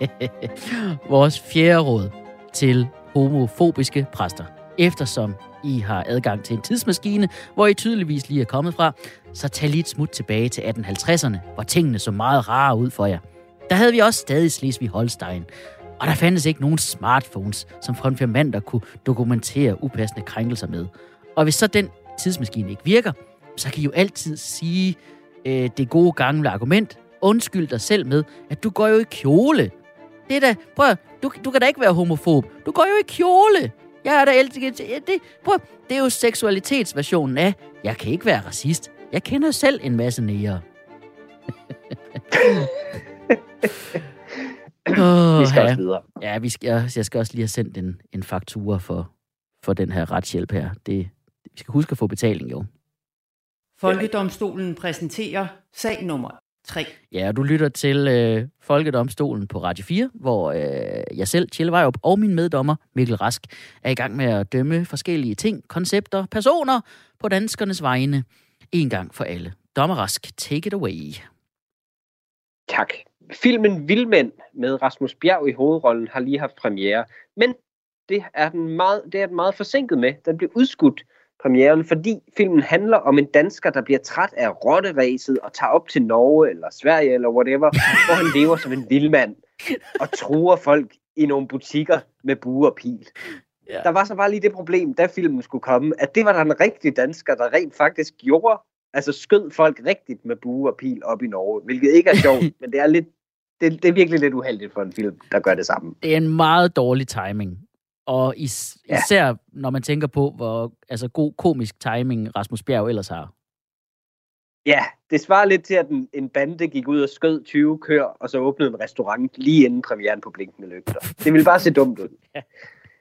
Vores fjerde råd til homofobiske præster. Eftersom I har adgang til en tidsmaskine, hvor I tydeligvis lige er kommet fra, så tag lige et smut tilbage til 1850'erne, hvor tingene så meget rare ud for jer. Der havde vi også stadig Slesvig-Holstein, og der fandtes ikke nogen smartphones, som konfirmander kunne dokumentere upassende krænkelser med. Og hvis så den tidsmaskine ikke virker, så kan I jo altid sige øh, det gode gamle argument. Undskyld dig selv med, at du går jo i kjole. Det er da, prøv du, du kan da ikke være homofob. Du går jo i kjole. Jeg er da LGBT. Det, prøv, det er jo seksualitetsversionen af, jeg kan ikke være racist. Jeg kender selv en masse nære.
Vi skal også videre.
Ja, vi skal, jeg, jeg skal også lige have sendt en, en faktura for, for den her retshjælp her. Det, vi skal huske at få betaling, jo.
Folkedomstolen præsenterer sag nummer 3.
Ja, du lytter til øh, Folkedomstolen på Radio 4, hvor øh, jeg selv, Tjelle Vejrup, og min meddommer, Mikkel Rask, er i gang med at dømme forskellige ting, koncepter, personer på danskernes vegne. En gang for alle. Dommer Rask, take it away.
Tak. Filmen Vildmænd med Rasmus Bjerg i hovedrollen har lige haft premiere, men det er den meget, det er den meget forsinket med. Den blev udskudt premieren, fordi filmen handler om en dansker, der bliver træt af rotteræset og tager op til Norge eller Sverige eller whatever, hvor han lever som en vildmand og truer folk i nogle butikker med bue og pil.
Ja.
Der var så bare lige det problem, da filmen skulle komme, at det var der en rigtig dansker, der rent faktisk gjorde. Altså skød folk rigtigt med bue og pil op i Norge, hvilket ikke er sjovt, men det er lidt det, det er virkelig lidt uheldigt for en film, der gør det samme.
Det er en meget dårlig timing. Og is,
Ja.
især når man tænker på, hvor altså, god komisk timing Rasmus Bjerg ellers har.
Ja, det svarer lidt til, at en, en bande gik ud og skød 20 kør, og så åbnede en restaurant lige inden premieren på Blinkende Lygter. Det ville bare se dumt ud.
Ja.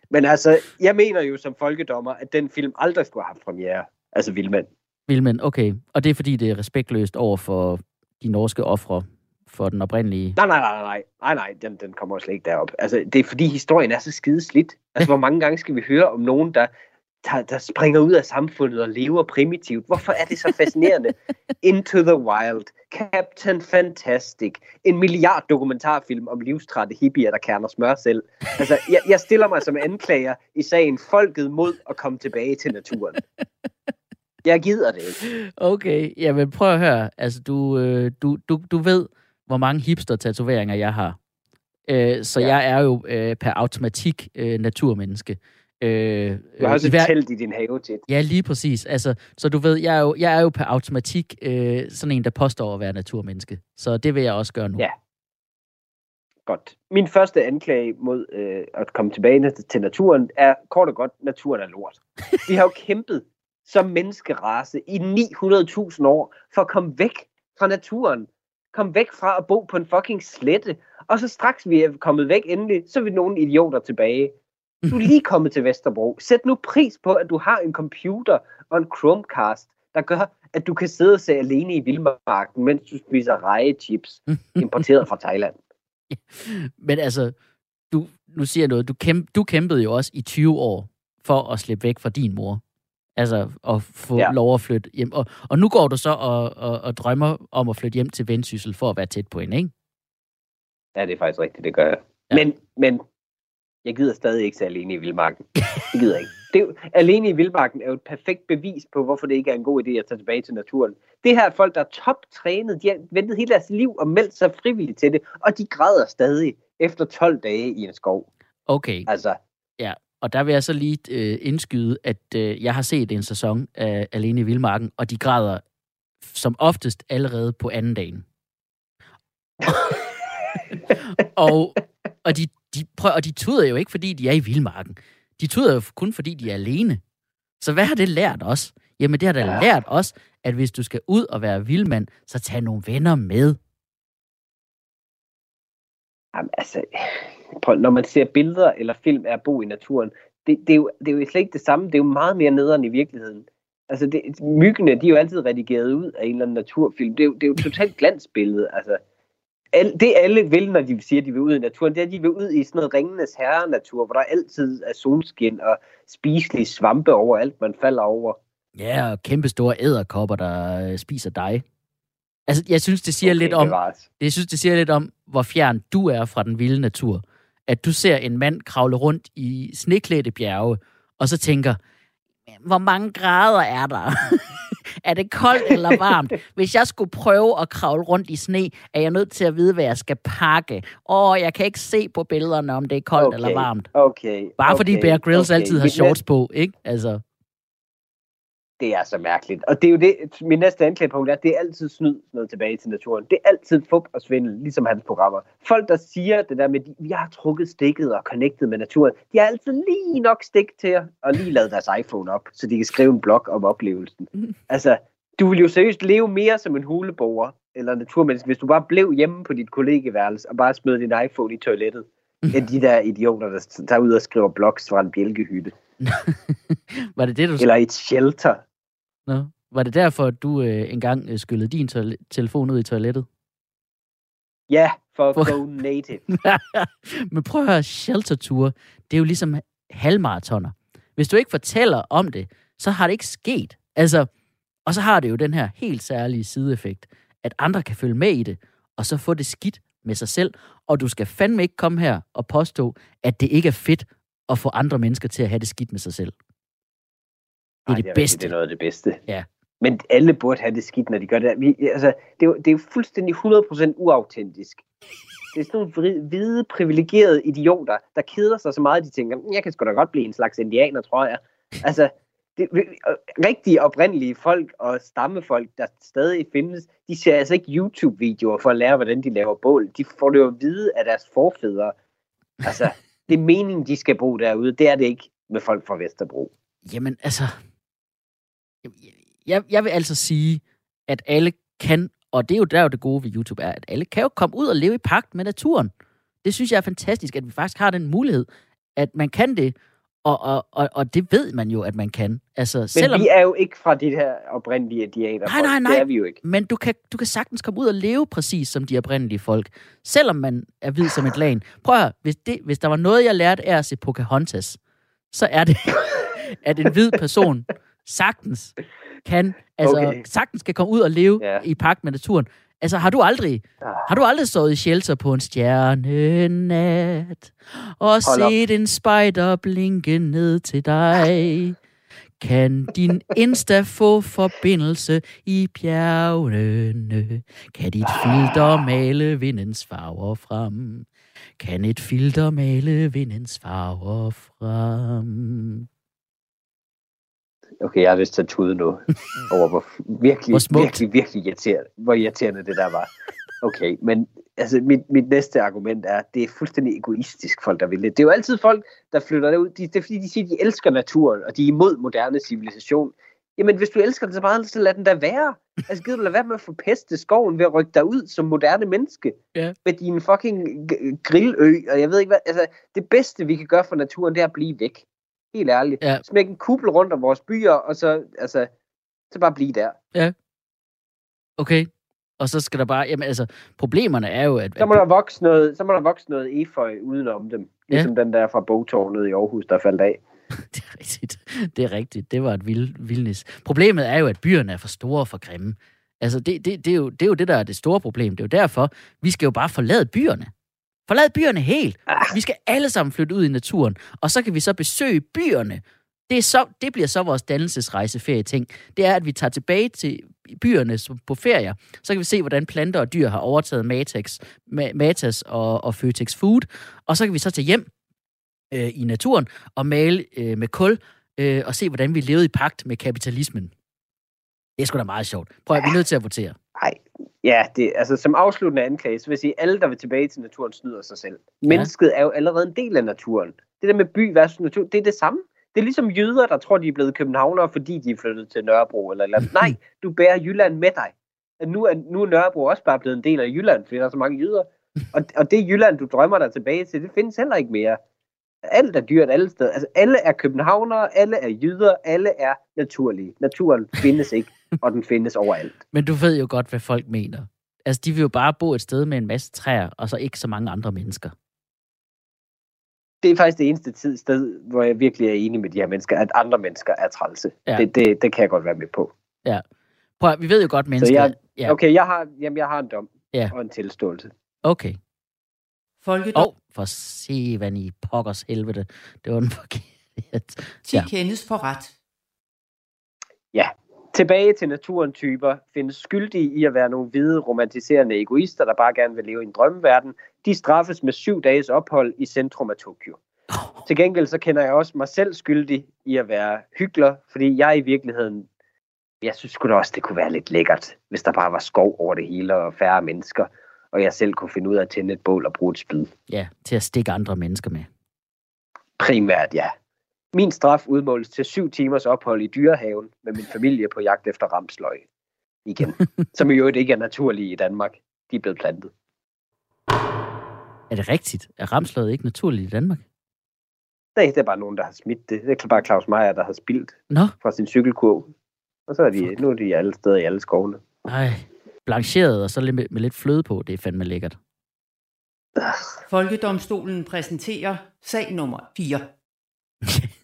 Men altså, jeg mener jo som folkedommer, at den film aldrig skulle have haft premiere. Altså Vildmænd.
Vilmen, okay. Og det er fordi, det er respektløst over for de norske ofre for den oprindelige...
Nej, nej, nej, nej, nej, nej, den, den kommer jo slet ikke derop. Altså, det er fordi historien er så skideslidt. Altså, hvor mange gange skal vi høre om nogen, der, der, der springer ud af samfundet og lever primitivt? Hvorfor er det så fascinerende? Into the Wild, Captain Fantastic, en milliard dokumentarfilm om livstrætte hippier, der kerner smør selv. Altså, jeg, jeg stiller mig som anklager i sagen Folket mod at komme tilbage til naturen. Jeg gider det ikke.
Okay, jamen prøv at høre. Altså, du, øh, du, du, du ved, hvor mange hipster-tatoveringer jeg har. Øh, så
Ja.
jeg er jo øh, per automatik øh, naturmenneske. Øh,
Du har også
i
et
hver-
telt i din have til.
Ja, lige præcis. Altså, så du ved, jeg er jo, jeg er jo per automatik øh, sådan en, der påstår at være naturmenneske. Så det vil jeg også gøre nu.
Ja. Godt. Min første anklage mod øh, at komme tilbage til naturen er kort og godt, naturen er lort. Vi har jo kæmpet som menneskerace i 900.000 år for at komme væk fra naturen. Kom væk fra at bo på en fucking slette. Og så straks vi er kommet væk endelig, så vi nogle idioter tilbage. Du er lige kommet til Vesterbro. Sæt nu pris på, at du har en computer og en Chromecast, der gør, at du kan sidde og se alene i vildmarken, mens du spiser rejechips, importeret fra Thailand.
Men altså, du, nu siger jeg noget. Du, kæmp, du kæmpede jo også i 20 år for at slippe væk fra din mor. Altså, at få
Ja.
ja. lov at flytte hjem. Og, og nu går du så og, og, og drømmer om at flytte hjem til Vendsyssel for at være tæt på hende, ikke?
Ja, det er faktisk rigtigt, det gør jeg.
Ja.
Ja. Men, men jeg gider stadig ikke se alene i vildmarken. Det gider jeg ikke. Det er alene i vildmarken er jo et perfekt bevis på, hvorfor det ikke er en god idé at tage tilbage til naturen. Det her er folk, der er toptrænet. De har ventet hele deres liv og meldt sig frivilligt til det, og de græder stadig efter 12 dage i en skov.
Okay,
Altså,
og der vil jeg så lige øh, indskyde, at øh, jeg har set en sæson af Alene i Vildmarken, og de græder som oftest allerede på anden dagen. og, og, de, de prøv, og de tuder jo ikke, fordi de er i Vildmarken. De tuder jo kun, fordi de er alene. Så hvad har det lært os? Jamen, det har da
ja.
lært os, at hvis du skal ud og være vildmand, så tag nogle venner med.
Jamen, altså, prøv, når man ser billeder eller film af at bo i naturen, det, det, er jo, det er jo slet ikke det samme. Det er jo meget mere nederen i virkeligheden. Altså, det, myggene, de er jo altid redigeret ud af en eller anden naturfilm. Det er jo, det er jo et totalt glansbillede. Altså, al, det alle vil, når de siger, at de vil ud i naturen, det er, at de vil ud i sådan noget ringenes herre-natur, hvor der altid er solskin og spiselige svampe over alt, man falder over.
Ja, og kæmpe store æderkopper, der øh, spiser dig. Altså, jeg synes, det siger okay, lidt om,
bevares.
Jeg synes, det siger lidt om, hvor fjern du er fra den vilde natur. At du ser en mand kravle rundt i sneklædte bjerge, og så tænker, hvor mange grader er der? er det koldt eller varmt? Hvis jeg skulle prøve at kravle rundt i sne, er jeg nødt til at vide, hvad jeg skal pakke. Åh, jeg kan ikke se på billederne, om det er koldt
Okay,
eller varmt.
Okay,
Bare
okay,
fordi Bear Grylls
okay.
altid har shorts på, ikke? Altså,
Det er så mærkeligt. Og det er jo det, min næste anklagepunkt er, at det er altid snyd noget tilbage til naturen. Det er altid fup og svindel, ligesom hans programmer. Folk, der siger det der med, at vi har trukket stikket og connectet med naturen, de har altid lige nok stik til at og lige lavet deres iPhone op, så de kan skrive en blog om oplevelsen. Altså, du vil jo seriøst leve mere som en huleboer eller naturmenneske, hvis du bare blev hjemme på dit kollegeværelse og bare smed din iPhone i toilettet, end de der idioter, der tager ud og skriver blogs fra en bjælkehytte.
var det det, du...
Eller et shelter.
Nå, var det derfor, at du øh, engang øh, skyllede din toilet- telefon ud i toilettet?
Ja, for
For-
at go native.
Men prøv at høre, shelterture, det er jo ligesom halvmaratoner. Hvis du ikke fortæller om det, så har det ikke sket. Altså, og så har det jo den her helt særlige sideeffekt, at andre kan følge med i det, og så få det skidt med sig selv. Og du skal fandme ikke komme her og påstå, at det ikke er fedt at få andre mennesker til at have det skidt med sig selv. Det er
Ej,
det
rigtigt,
bedste.
Det er noget af det bedste.
Ja.
Men alle burde have det skidt, når de gør det. Vi, altså, det, er jo, det er jo fuldstændig 100% uautentisk. Det er sådan nogle hvide, privilegerede idioter, der keder sig så meget, de tænker, "Mm, jeg kan sgu da godt blive en slags indianer, tror jeg. Altså, det, rigtige oprindelige folk og stammefolk, der stadig findes, de ser altså ikke YouTube-videoer for at lære, hvordan de laver bål. De får det jo at vide af deres forfædre. Altså, det er meningen, de skal bo derude. Det er det ikke med folk fra Vesterbro.
Jamen, altså... Jeg, jeg vil altså sige, at alle kan, og det er jo der jo det gode ved YouTube er, at alle kan jo komme ud og leve i pagt med naturen. Det synes jeg er fantastisk, at vi faktisk har den mulighed, at man kan det, og, og, og, og det ved man jo, at man kan. Altså,
Men
selvom,
vi er jo ikke fra de her oprindelige indianer.
Nej, nej, nej.
Det er vi jo ikke.
men du kan, du kan sagtens komme ud og leve præcis som de oprindelige folk, selvom man er hvid som et lagen. Prøv at høre, hvis, det, hvis der var noget, jeg lærte af at se Pocahontas, så er det, at en hvid person sagtens kan, altså
Okay.
sagtens kan komme ud og leve
ja.
i pagt med naturen. Altså, har du aldrig, har du aldrig stået i shelter på en stjernenat og
Hold op.
set en spejder blinke ned til dig? Kan din Insta få forbindelse i bjergene? Kan dit filter male vindens farver frem? Kan et filter male vindens farver frem?
Okay, jeg har til at tude nu over, hvor virkelig,
Hvor smukt.
virkelig, virkelig irriterende, hvor irriterende det der var. Okay, men altså, mit, mit næste argument er, at det er fuldstændig egoistisk folk, der vil det. Det er jo altid folk, der flytter derud. De, det er fordi, de siger, at de elsker naturen, og de er imod moderne civilisation. Jamen, hvis du elsker den så meget, så lad den da være. Altså, gider du lade være med at forpeste skoven ved at rykke dig ud som moderne menneske?
Ja.
Med din fucking grillø, og jeg ved ikke hvad. Altså, det bedste, vi kan gøre for naturen, det er at blive væk. Helt ærligt.
Ja.
Smæk en kuppel rundt om vores byer, og så, altså, så bare blive der.
Okay. Og så skal der bare... Jamen, altså, problemerne er jo, at...
Så må der vokse noget, så må der vokse noget efeu udenom dem. Ligesom den der fra bogtårnet i Aarhus, der faldt af.
Det er rigtigt. Det er rigtigt. Det var et vild, vildnis. Problemet er jo, at byerne er for store og for grimme. Altså, det, det, det, er jo, det er jo det, der er det store problem. Det er jo derfor, vi skal jo bare forlade byerne. Forlade byerne helt.
Ah.
Vi skal alle sammen flytte ud i naturen, og så kan vi så besøge byerne. Det, er så, det bliver så vores dannelsesrejseferie-ting. Det er, at vi tager tilbage til byerne på ferier. Så kan vi se, hvordan planter og dyr har overtaget Matex, Ma- Matas og, og Føtex Food. Og så kan vi så tage hjem øh, i naturen og male øh, med kul øh, og se, hvordan vi levede i pagt med kapitalismen. Det er sgu da meget sjovt. Prøv at vi er nødt til at votere.
Ja, det, altså som afsluttende anklage, så vil jeg sige, at alle, der vil tilbage til naturen, snyder sig selv. Mennesket er jo allerede en del af naturen. Det der med by versus natur, det er det samme. Det er ligesom jøder, der tror, de er blevet københavnere, fordi de er flyttet til Nørrebro eller eller. Nej, du bærer Jylland med dig. Nu, er, nu er Nørrebro også bare blevet en del af Jylland, fordi der er så mange jøder. Og, og det Jylland, du drømmer dig tilbage til, det findes heller ikke mere. Alt er dyrt alle steder. Altså, alle er københavnere, alle er jyder, alle er naturlige. Naturen findes ikke, og den findes overalt.
Men du ved jo godt, hvad folk mener. Altså, de vil jo bare bo et sted med en masse træer, og så ikke så mange andre mennesker.
det er faktisk det eneste tid, sted, hvor jeg virkelig er enig med de her mennesker, at andre mennesker er trælse.
Ja.
Ja. Det, det, det kan jeg godt være med på.
Prøv at, vi ved jo godt, mennesker...
jeg-
ja,
Okay, jeg har, jamen, jeg har en dom
Ja.
og en tilståelse.
okay.
Folkedom
oh, for se, hvad i pokkers helvede. Det var den forkerte.
10
ja.
kendes for ret.
Tilbage til naturen typer findes skyldige i at være nogle hvide, romantiserende egoister, der bare gerne vil leve i en drømmeverden. De straffes med syv dages ophold i centrum af Tokyo. Til gengæld så kender jeg også mig selv skyldig i at være hyggelig, fordi jeg i virkeligheden, jeg synes sgu da også, det kunne være lidt lækkert, hvis der bare var skov over det hele og færre mennesker, og jeg selv kunne finde ud af at tænde et bål og bruge et spyd.
Ja, til at stikke andre mennesker med.
Primært, ja. Min straf udmåles til syv timers ophold i dyrehaven med min familie på jagt efter ramsløg. Igen. Som i øvrigt ikke er naturlige i Danmark. De er blevet plantet.
Er det rigtigt? Er ramsløget ikke naturligt i Danmark?
Nej, det er bare nogen, der har smidt det. Det er bare Claus Meier, der har spildt
Nå,
fra sin cykelkurv. Og så er de,
Fuck.
nu er de alle steder i alle skovene.
ej. Blancheret og så lidt med, med lidt fløde på, det er fandme lækkert.
Folkedomstolen præsenterer sag nummer 4.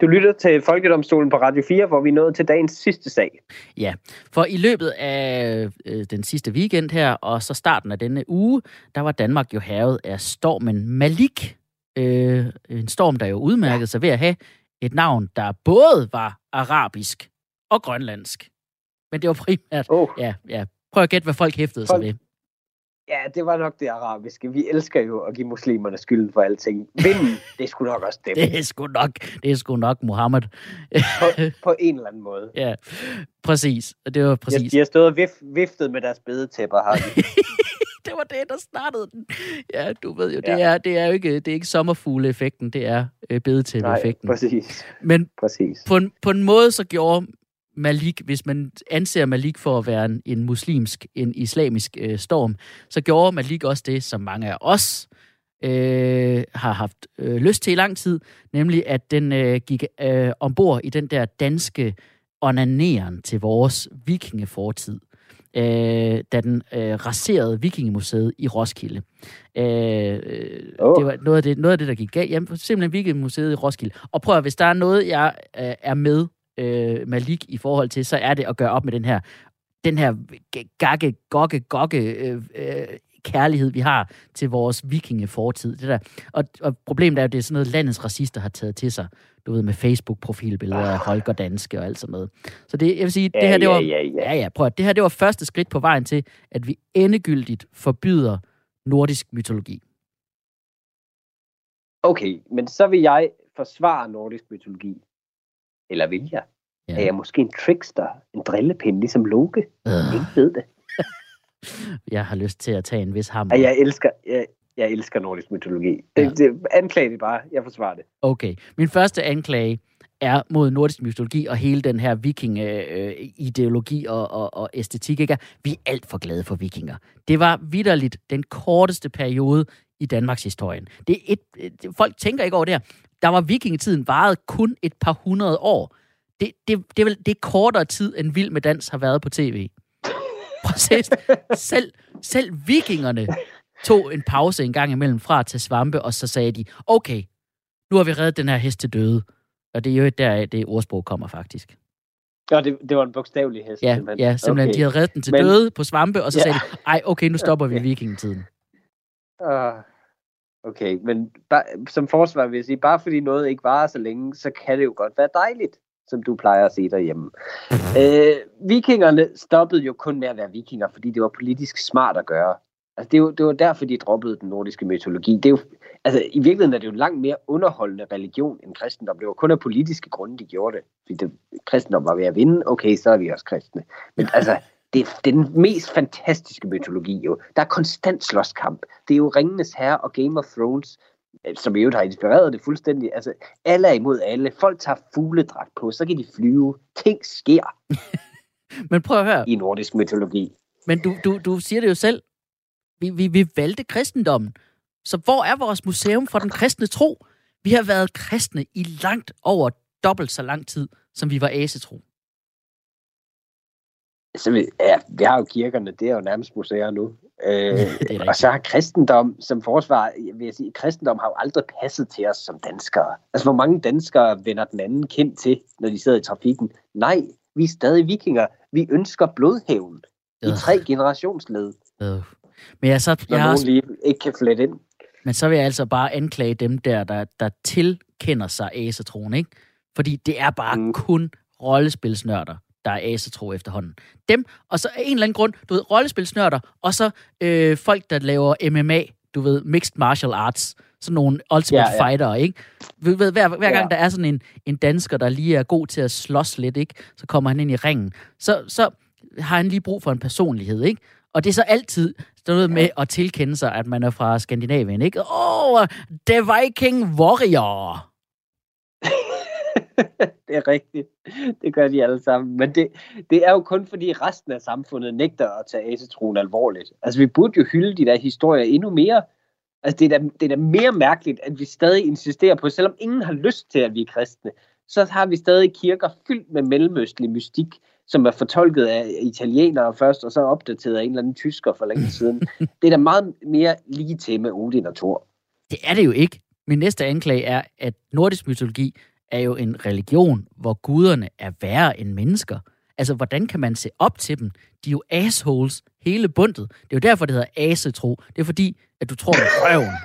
Du lytter til Folkedomstolen på Radio 4, hvor vi er nået til dagens sidste sag.
Ja, for i løbet af øh, den sidste weekend her, og så starten af denne uge, der var Danmark jo havet af stormen Malik. Øh, en storm, der jo udmærkede sig ved at have et navn, der både var arabisk og grønlandsk. Men det var primært...
Oh.
Ja, ja. Prøv at gætte, hvad folk hæftede
Folk-
sig ved.
Ja, det var nok det arabiske. Vi elsker jo at give muslimerne skylden for alting. Vinden, det sgu nok også dem.
Det er sgu nok, det er sgu nok Mohammed.
På, på en eller anden måde.
Ja, præcis. Det var
De,
præcis.
de har stået og vif, viftet med deres bedetæpper, har de.
det var det, der startede den. Ja, du ved jo, det,
Ja.
er, det er jo ikke, det er ikke sommerfugle-effekten, det er øh,
Nej,
bedetæppe-effekten.
præcis.
Men
præcis.
på en, på en måde så gjorde Malik, hvis man anser Malik for at være en, en muslimsk, en islamisk øh, storm, så gjorde Malik også det, som mange af os øh, har haft øh, lyst til i lang tid, nemlig at den øh, gik øh, ombord i den der danske onaneren til vores vikingefortid, øh, da den øh, raserede Vikingemuseet i Roskilde. Øh,
Åh.
Det var noget af det, noget af det, der gik galt. Jamen, simpelthen Vikingemuseet i Roskilde. Og prøv at, hvis der er noget, jeg øh, er med øh, Malik i forhold til, så er det at gøre op med den her, den her gakke, gokke, gokke øh, øh, kærlighed, vi har til vores vikingefortid. Det der. Og, og problemet er jo, det er sådan noget, landets racister har taget til sig. Du ved, med Facebook-profilbilleder af Holger Danske og alt sådan noget. Så det, jeg vil sige, det her, det var,
ja, ja,
Ja, ja, prøv at, det her det var første skridt på vejen til, at vi endegyldigt forbyder nordisk mytologi.
Okay, men så vil jeg forsvare nordisk mytologi. Eller vil jeg?
Ja.
Er jeg måske en trickster? En drillepind, ligesom Loke?
Øh,
Ingen ved det.
jeg har lyst til at tage en vis hammer.
Jeg elsker, jeg, jeg elsker nordisk mytologi. Det,
Ja.
det, anklage det bare. Jeg forsvarer det.
Okay. Min første anklage er mod nordisk mytologi og hele den her viking-ideologi og, og, og æstetik. Ikke? Vi er alt for glade for vikinger. Det var vidderligt den korteste periode i Danmarks historien. Det er et, folk tænker ikke over det her. Der var vikingetiden varet kun et par hundrede år. Det, det, det, er, vel, det er kortere tid, end Vild med Dans har været på tv. Præcis. Selv, selv vikingerne tog en pause en gang imellem fra at tage svampe, og så sagde de, okay, nu har vi reddet den her hest til døde. Og det er jo der, det ordsprog kommer faktisk.
Ja, det, det var en bogstavelig hest.
Ja,
simpelthen.
ja simpelthen.
Okay.
De havde reddet den til
Men-
døde på svampe, og så
Ja.
sagde de, ej, okay, nu stopper vi vikingetiden.
Uh, okay, men bare, som forsvar vil jeg sige, bare fordi noget ikke varer så længe, så kan det jo godt være dejligt, som du plejer at sige derhjemme. øh, vikingerne stoppede jo kun med at være vikinger, fordi det var politisk smart at gøre. Altså, det, jo, det var derfor, de droppede den nordiske mytologi. Det er jo, altså, I virkeligheden er det jo langt mere underholdende religion end kristendom. Det var kun af politiske grunde, de gjorde det. Fordi det, kristendom var ved at vinde, okay, så er vi også kristne. Men altså, det, det er den mest fantastiske mytologi jo. Der er konstant slåskamp. Det er jo Ringenes Herre og Game of Thrones, øh, som i øvrigt har inspireret det fuldstændig. Altså, alle er imod alle. Folk tager fugledragt på, så kan de flyve. Ting sker
Men prøv at høre,
i nordisk mytologi.
men du, du, du siger det jo selv. Vi, vi, vi valgte kristendommen. Så hvor er vores museum for den kristne tro? Vi har været kristne i langt over dobbelt så lang tid, som vi var asetro.
Så vi, ja, vi har jo kirkerne, det er jo nærmest museer nu. Øh, og så har kristendom som forsvar, vil jeg sige, kristendom har jo aldrig passet til os som danskere. Altså, hvor mange danskere vender den anden kendt til, når de sidder i trafikken? Nej, vi er stadig vikinger. Vi ønsker blodhævn i
Øh.
tre generationsled,
Øh. Men, jeg, så,
når
jeg har
nogen
også,
lige ikke kan flette ind.
men så vil jeg altså bare anklage dem der, der, der tilkender sig asetroen, ikke? Fordi det er bare. Mm. kun rollespilsnørder, der er asetro efterhånden. Dem, og så af en eller anden grund, du ved, rollespilsnørder, og så øh, folk, der laver MMA, du ved, mixed martial arts, sådan nogle ultimate ja,
Ja,
fighter, ikke? Ved, ved, hver, hver gang
Ja.
der er sådan en, en dansker, der lige er god til at slås lidt, ikke? Så kommer han ind i ringen. Så, så har han lige brug for en personlighed, ikke? Og det er så altid noget med at tilkende sig, at man er fra Skandinavien, ikke? Åh, oh, The Viking Warrior!
det er rigtigt. Det gør de alle sammen. Men det, det er jo kun fordi resten af samfundet nægter at tage asetroen alvorligt. Altså, vi burde jo hylde de der historier endnu mere. Altså, det er, da, det er da mere mærkeligt, at vi stadig insisterer på, selvom ingen har lyst til, at vi er kristne, så har vi stadig kirker fyldt med mellemøstlig mystik, som er fortolket af italienere først, og så opdateret af en eller anden tysker for længe siden. det er da meget mere lige til med Odin og Thor.
Det er det jo ikke. Min næste anklage er, at nordisk mytologi er jo en religion, hvor guderne er værre end mennesker. Altså, hvordan kan man se op til dem? De er jo assholes, hele bundet. Det er jo derfor, det hedder asetro. Det er fordi, at du tror på røven.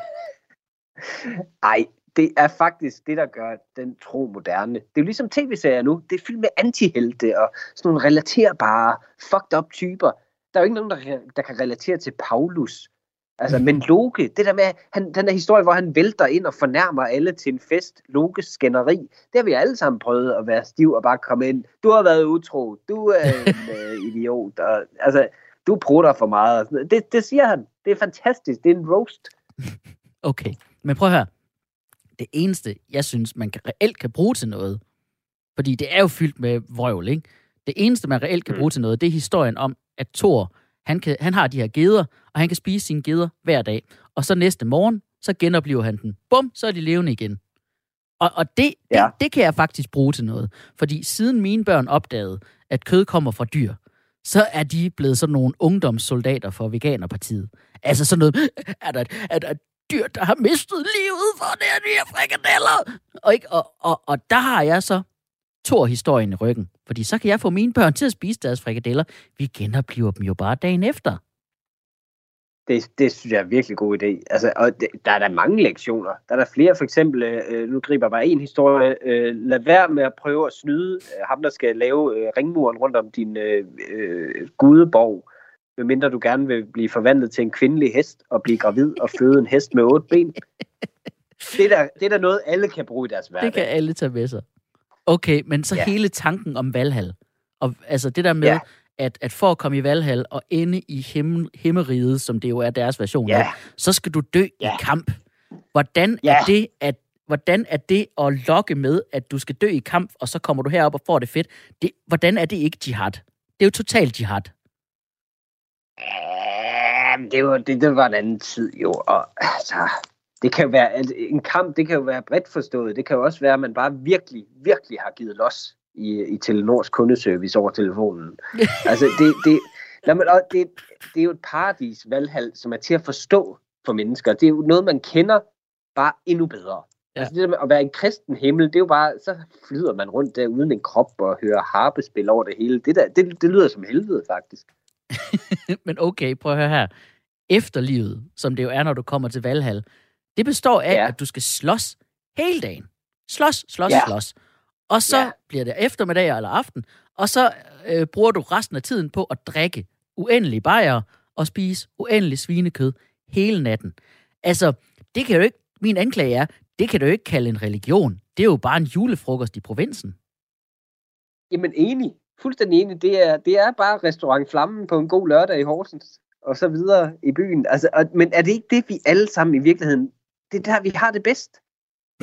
Ej, det er faktisk det, der gør den tro moderne. Det er jo ligesom tv-serier nu. Det er fyldt med antihelte og sådan nogle relaterbare, fucked up typer. Der er jo ikke nogen, der kan, der kan relatere til Paulus. Altså, men Loke, det der med, han, den der historie, hvor han vælter ind og fornærmer alle til en fest, Lokes skænderi, det har vi alle sammen prøvet at være stiv og bare komme ind. Du har været utro, du er en uh, idiot, og, altså, du prutter for meget. Det, det siger han. Det er fantastisk. Det er en roast.
Okay, men prøv at høre. Det eneste, jeg synes, man kan, reelt kan bruge til noget, fordi det er jo fyldt med vrøvl, ikke? Det eneste, man reelt kan bruge mm. til noget, det er historien om, at Thor, han, kan, han har de her geder, og han kan spise sine geder hver dag. Og så næste morgen, så genoplever han den. Bum, så er de levende igen. Og, og det, ja. det, det kan jeg faktisk bruge til noget. Fordi siden mine børn opdagede, at kød kommer fra dyr, så er de blevet sådan nogle ungdomssoldater for Veganerpartiet. Altså sådan noget, er der, er der et dyr, der har mistet livet for det her frikadeller? Og, ikke, og, og, og der har jeg så Thor-historien i ryggen. Fordi så kan jeg få mine børn til at spise deres frikadeller. Vi genoplever dem jo bare dagen efter.
Det, det synes jeg er en virkelig god idé. Altså, og det, der er der mange lektioner. Der er der flere, for eksempel, øh, nu griber jeg bare en historie. Øh, lad være med at prøve at snyde øh, ham, der skal lave øh, ringmuren rundt om din øh, øh, gudeborg. Medmindre du gerne vil blive forvandlet til en kvindelig hest og blive gravid og føde en hest med otte ben. Det er, der, det er der noget, alle kan bruge i deres hverdag.
Det kan alle tage med sig. Okay, men så ja. hele tanken om Valhall. Og altså det der med, ja. at, at for at komme i Valhall og ende i himmel, himmeriget, som det jo er deres version, ja. af, så skal du dø ja. i kamp. Hvordan ja. er det, at hvordan er det at lokke med, at du skal dø i kamp, og så kommer du herop og får det fedt? Det, hvordan er det ikke jihad? Det er jo totalt jihad.
Ja, det var, det, det var en anden tid jo, og altså, det kan jo være, at en kamp, det kan jo være bredt forstået. Det kan jo også være, at man bare virkelig, virkelig har givet los i, i Telenors kundeservice over telefonen. altså, det, det, når man, det, det er jo et paradis, Valhall, som er til at forstå for mennesker. Det er jo noget, man kender bare endnu bedre. Ja. Altså det der med at være en kristen himmel, det er jo bare, så flyder man rundt der uden en krop og hører harpespil over det hele. Det, der, det, det lyder som helvede, faktisk.
Men okay, prøv at høre her. Efterlivet, som det jo er, når du kommer til Valhall, det består af, ja. at du skal slås hele dagen. Slås, slås, ja. slås. Og så ja. bliver det eftermiddag eller aften, og så øh, bruger du resten af tiden på at drikke uendelige bajer og spise uendelig svinekød hele natten. Altså, det kan jo ikke, min anklage er, det kan du jo ikke kalde en religion. Det er jo bare en julefrokost i provinsen.
Jamen enig. Fuldstændig enig. Det er, det er bare restaurant Flammen på en god lørdag i Horsens og så videre i byen. Altså, og, men er det ikke det, vi alle sammen i virkeligheden det er der, vi har det bedst.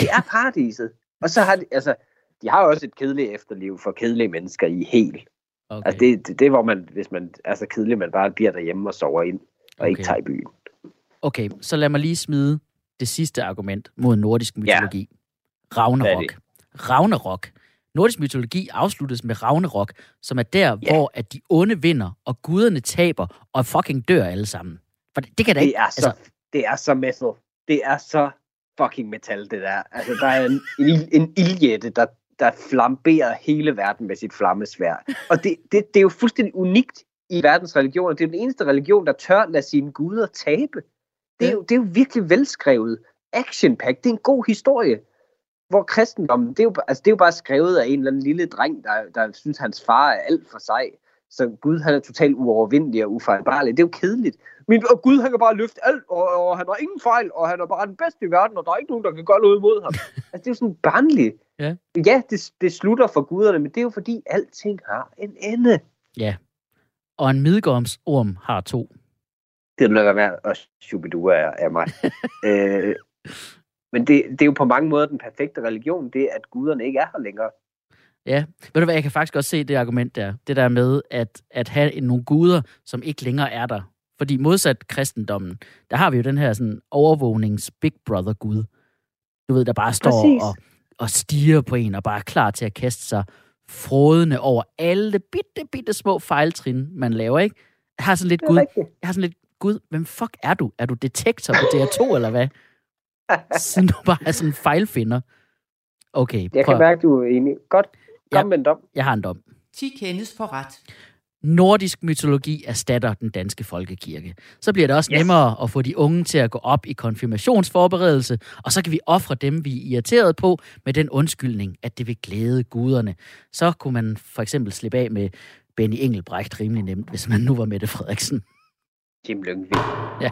Det er paradiset. Og så har de, altså, de har også et kedeligt efterliv for kedelige mennesker i hel. Okay. Altså det, det, det er, hvor man, hvis man er så kedelig, man bare bliver derhjemme og sover ind, og okay. ikke tager i byen.
Okay, så lad mig lige smide det sidste argument mod nordisk mytologi. Ja. Ragnarok. Ragnarok. Nordisk mytologi afsluttes med Ragnarok, som er der, ja. hvor at de onde vinder, og guderne taber, og fucking dør alle sammen. For det, det kan da ikke...
Det er så, altså, det er så metal det er så fucking metal, det der. Altså, der er en, en, en ildjætte, der, der flamberer hele verden med sit flammesvær. Og det, det, det er jo fuldstændig unikt i verdens religioner. Det er den eneste religion, der tør lade sine guder tabe. Det er, jo, det er jo virkelig velskrevet. action pack. Det er en god historie. Hvor kristendommen, det er, jo, altså, det er jo bare skrevet af en eller anden lille dreng, der, der synes, hans far er alt for sej. Så Gud han er totalt uovervindelig og ufejlbarlig. Det er jo kedeligt. Men og Gud han kan bare løfte alt, og, og han har ingen fejl, og han er bare den bedste i verden, og der er ikke nogen, der kan gøre noget imod ham. altså, det er jo sådan barnligt. Ja, ja det, det slutter for guderne, men det er jo fordi, alting har en ende.
Ja, og en midgårdsorm har to.
Det vil være og Shubidua er, er mig. øh, men det, det er jo på mange måder den perfekte religion, det at guderne ikke er her længere.
Ja, ved du hvad, jeg kan faktisk også se det argument der. Det der med at, at have nogle guder, som ikke længere er der. Fordi modsat kristendommen, der har vi jo den her sådan overvågnings Big Brother Gud. Du ved, der bare står og, og stiger på en og bare er klar til at kaste sig frådende over alle bitte, bitte små fejltrin, man laver, ikke? Jeg har sådan lidt, gud, jeg har sådan lidt, gud, hvem fuck er du? Er du detektor på DR2, eller hvad? Siden du bare er sådan en fejlfinder. Okay,
Jeg
prøv.
kan mærke, du er enig. Godt. Kom
Ja.
med en dom.
jeg har en dom.
10 kendes for ret.
nordisk mytologi erstatter den danske folkekirke. Så bliver det også
Yes.
nemmere at få de unge til at gå op i konfirmationsforberedelse, og så kan vi ofre dem, vi er irriteret på, med den undskyldning, at det vil glæde guderne. Så kunne man for eksempel slippe af med Benny Engelbrecht rimelig nemt, hvis man nu var Mette Frederiksen.
Jim Lyngvild.
Ja.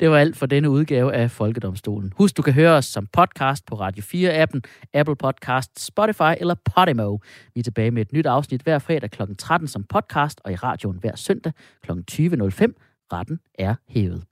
Det var alt for denne udgave af Folkedomstolen. Husk, du kan høre os som podcast på Radio 4-appen, Apple Podcast, Spotify eller Podimo. Vi er tilbage med et nyt afsnit hver fredag kl. 13 som podcast og i radioen hver søndag kl. 20.05. Retten er hævet.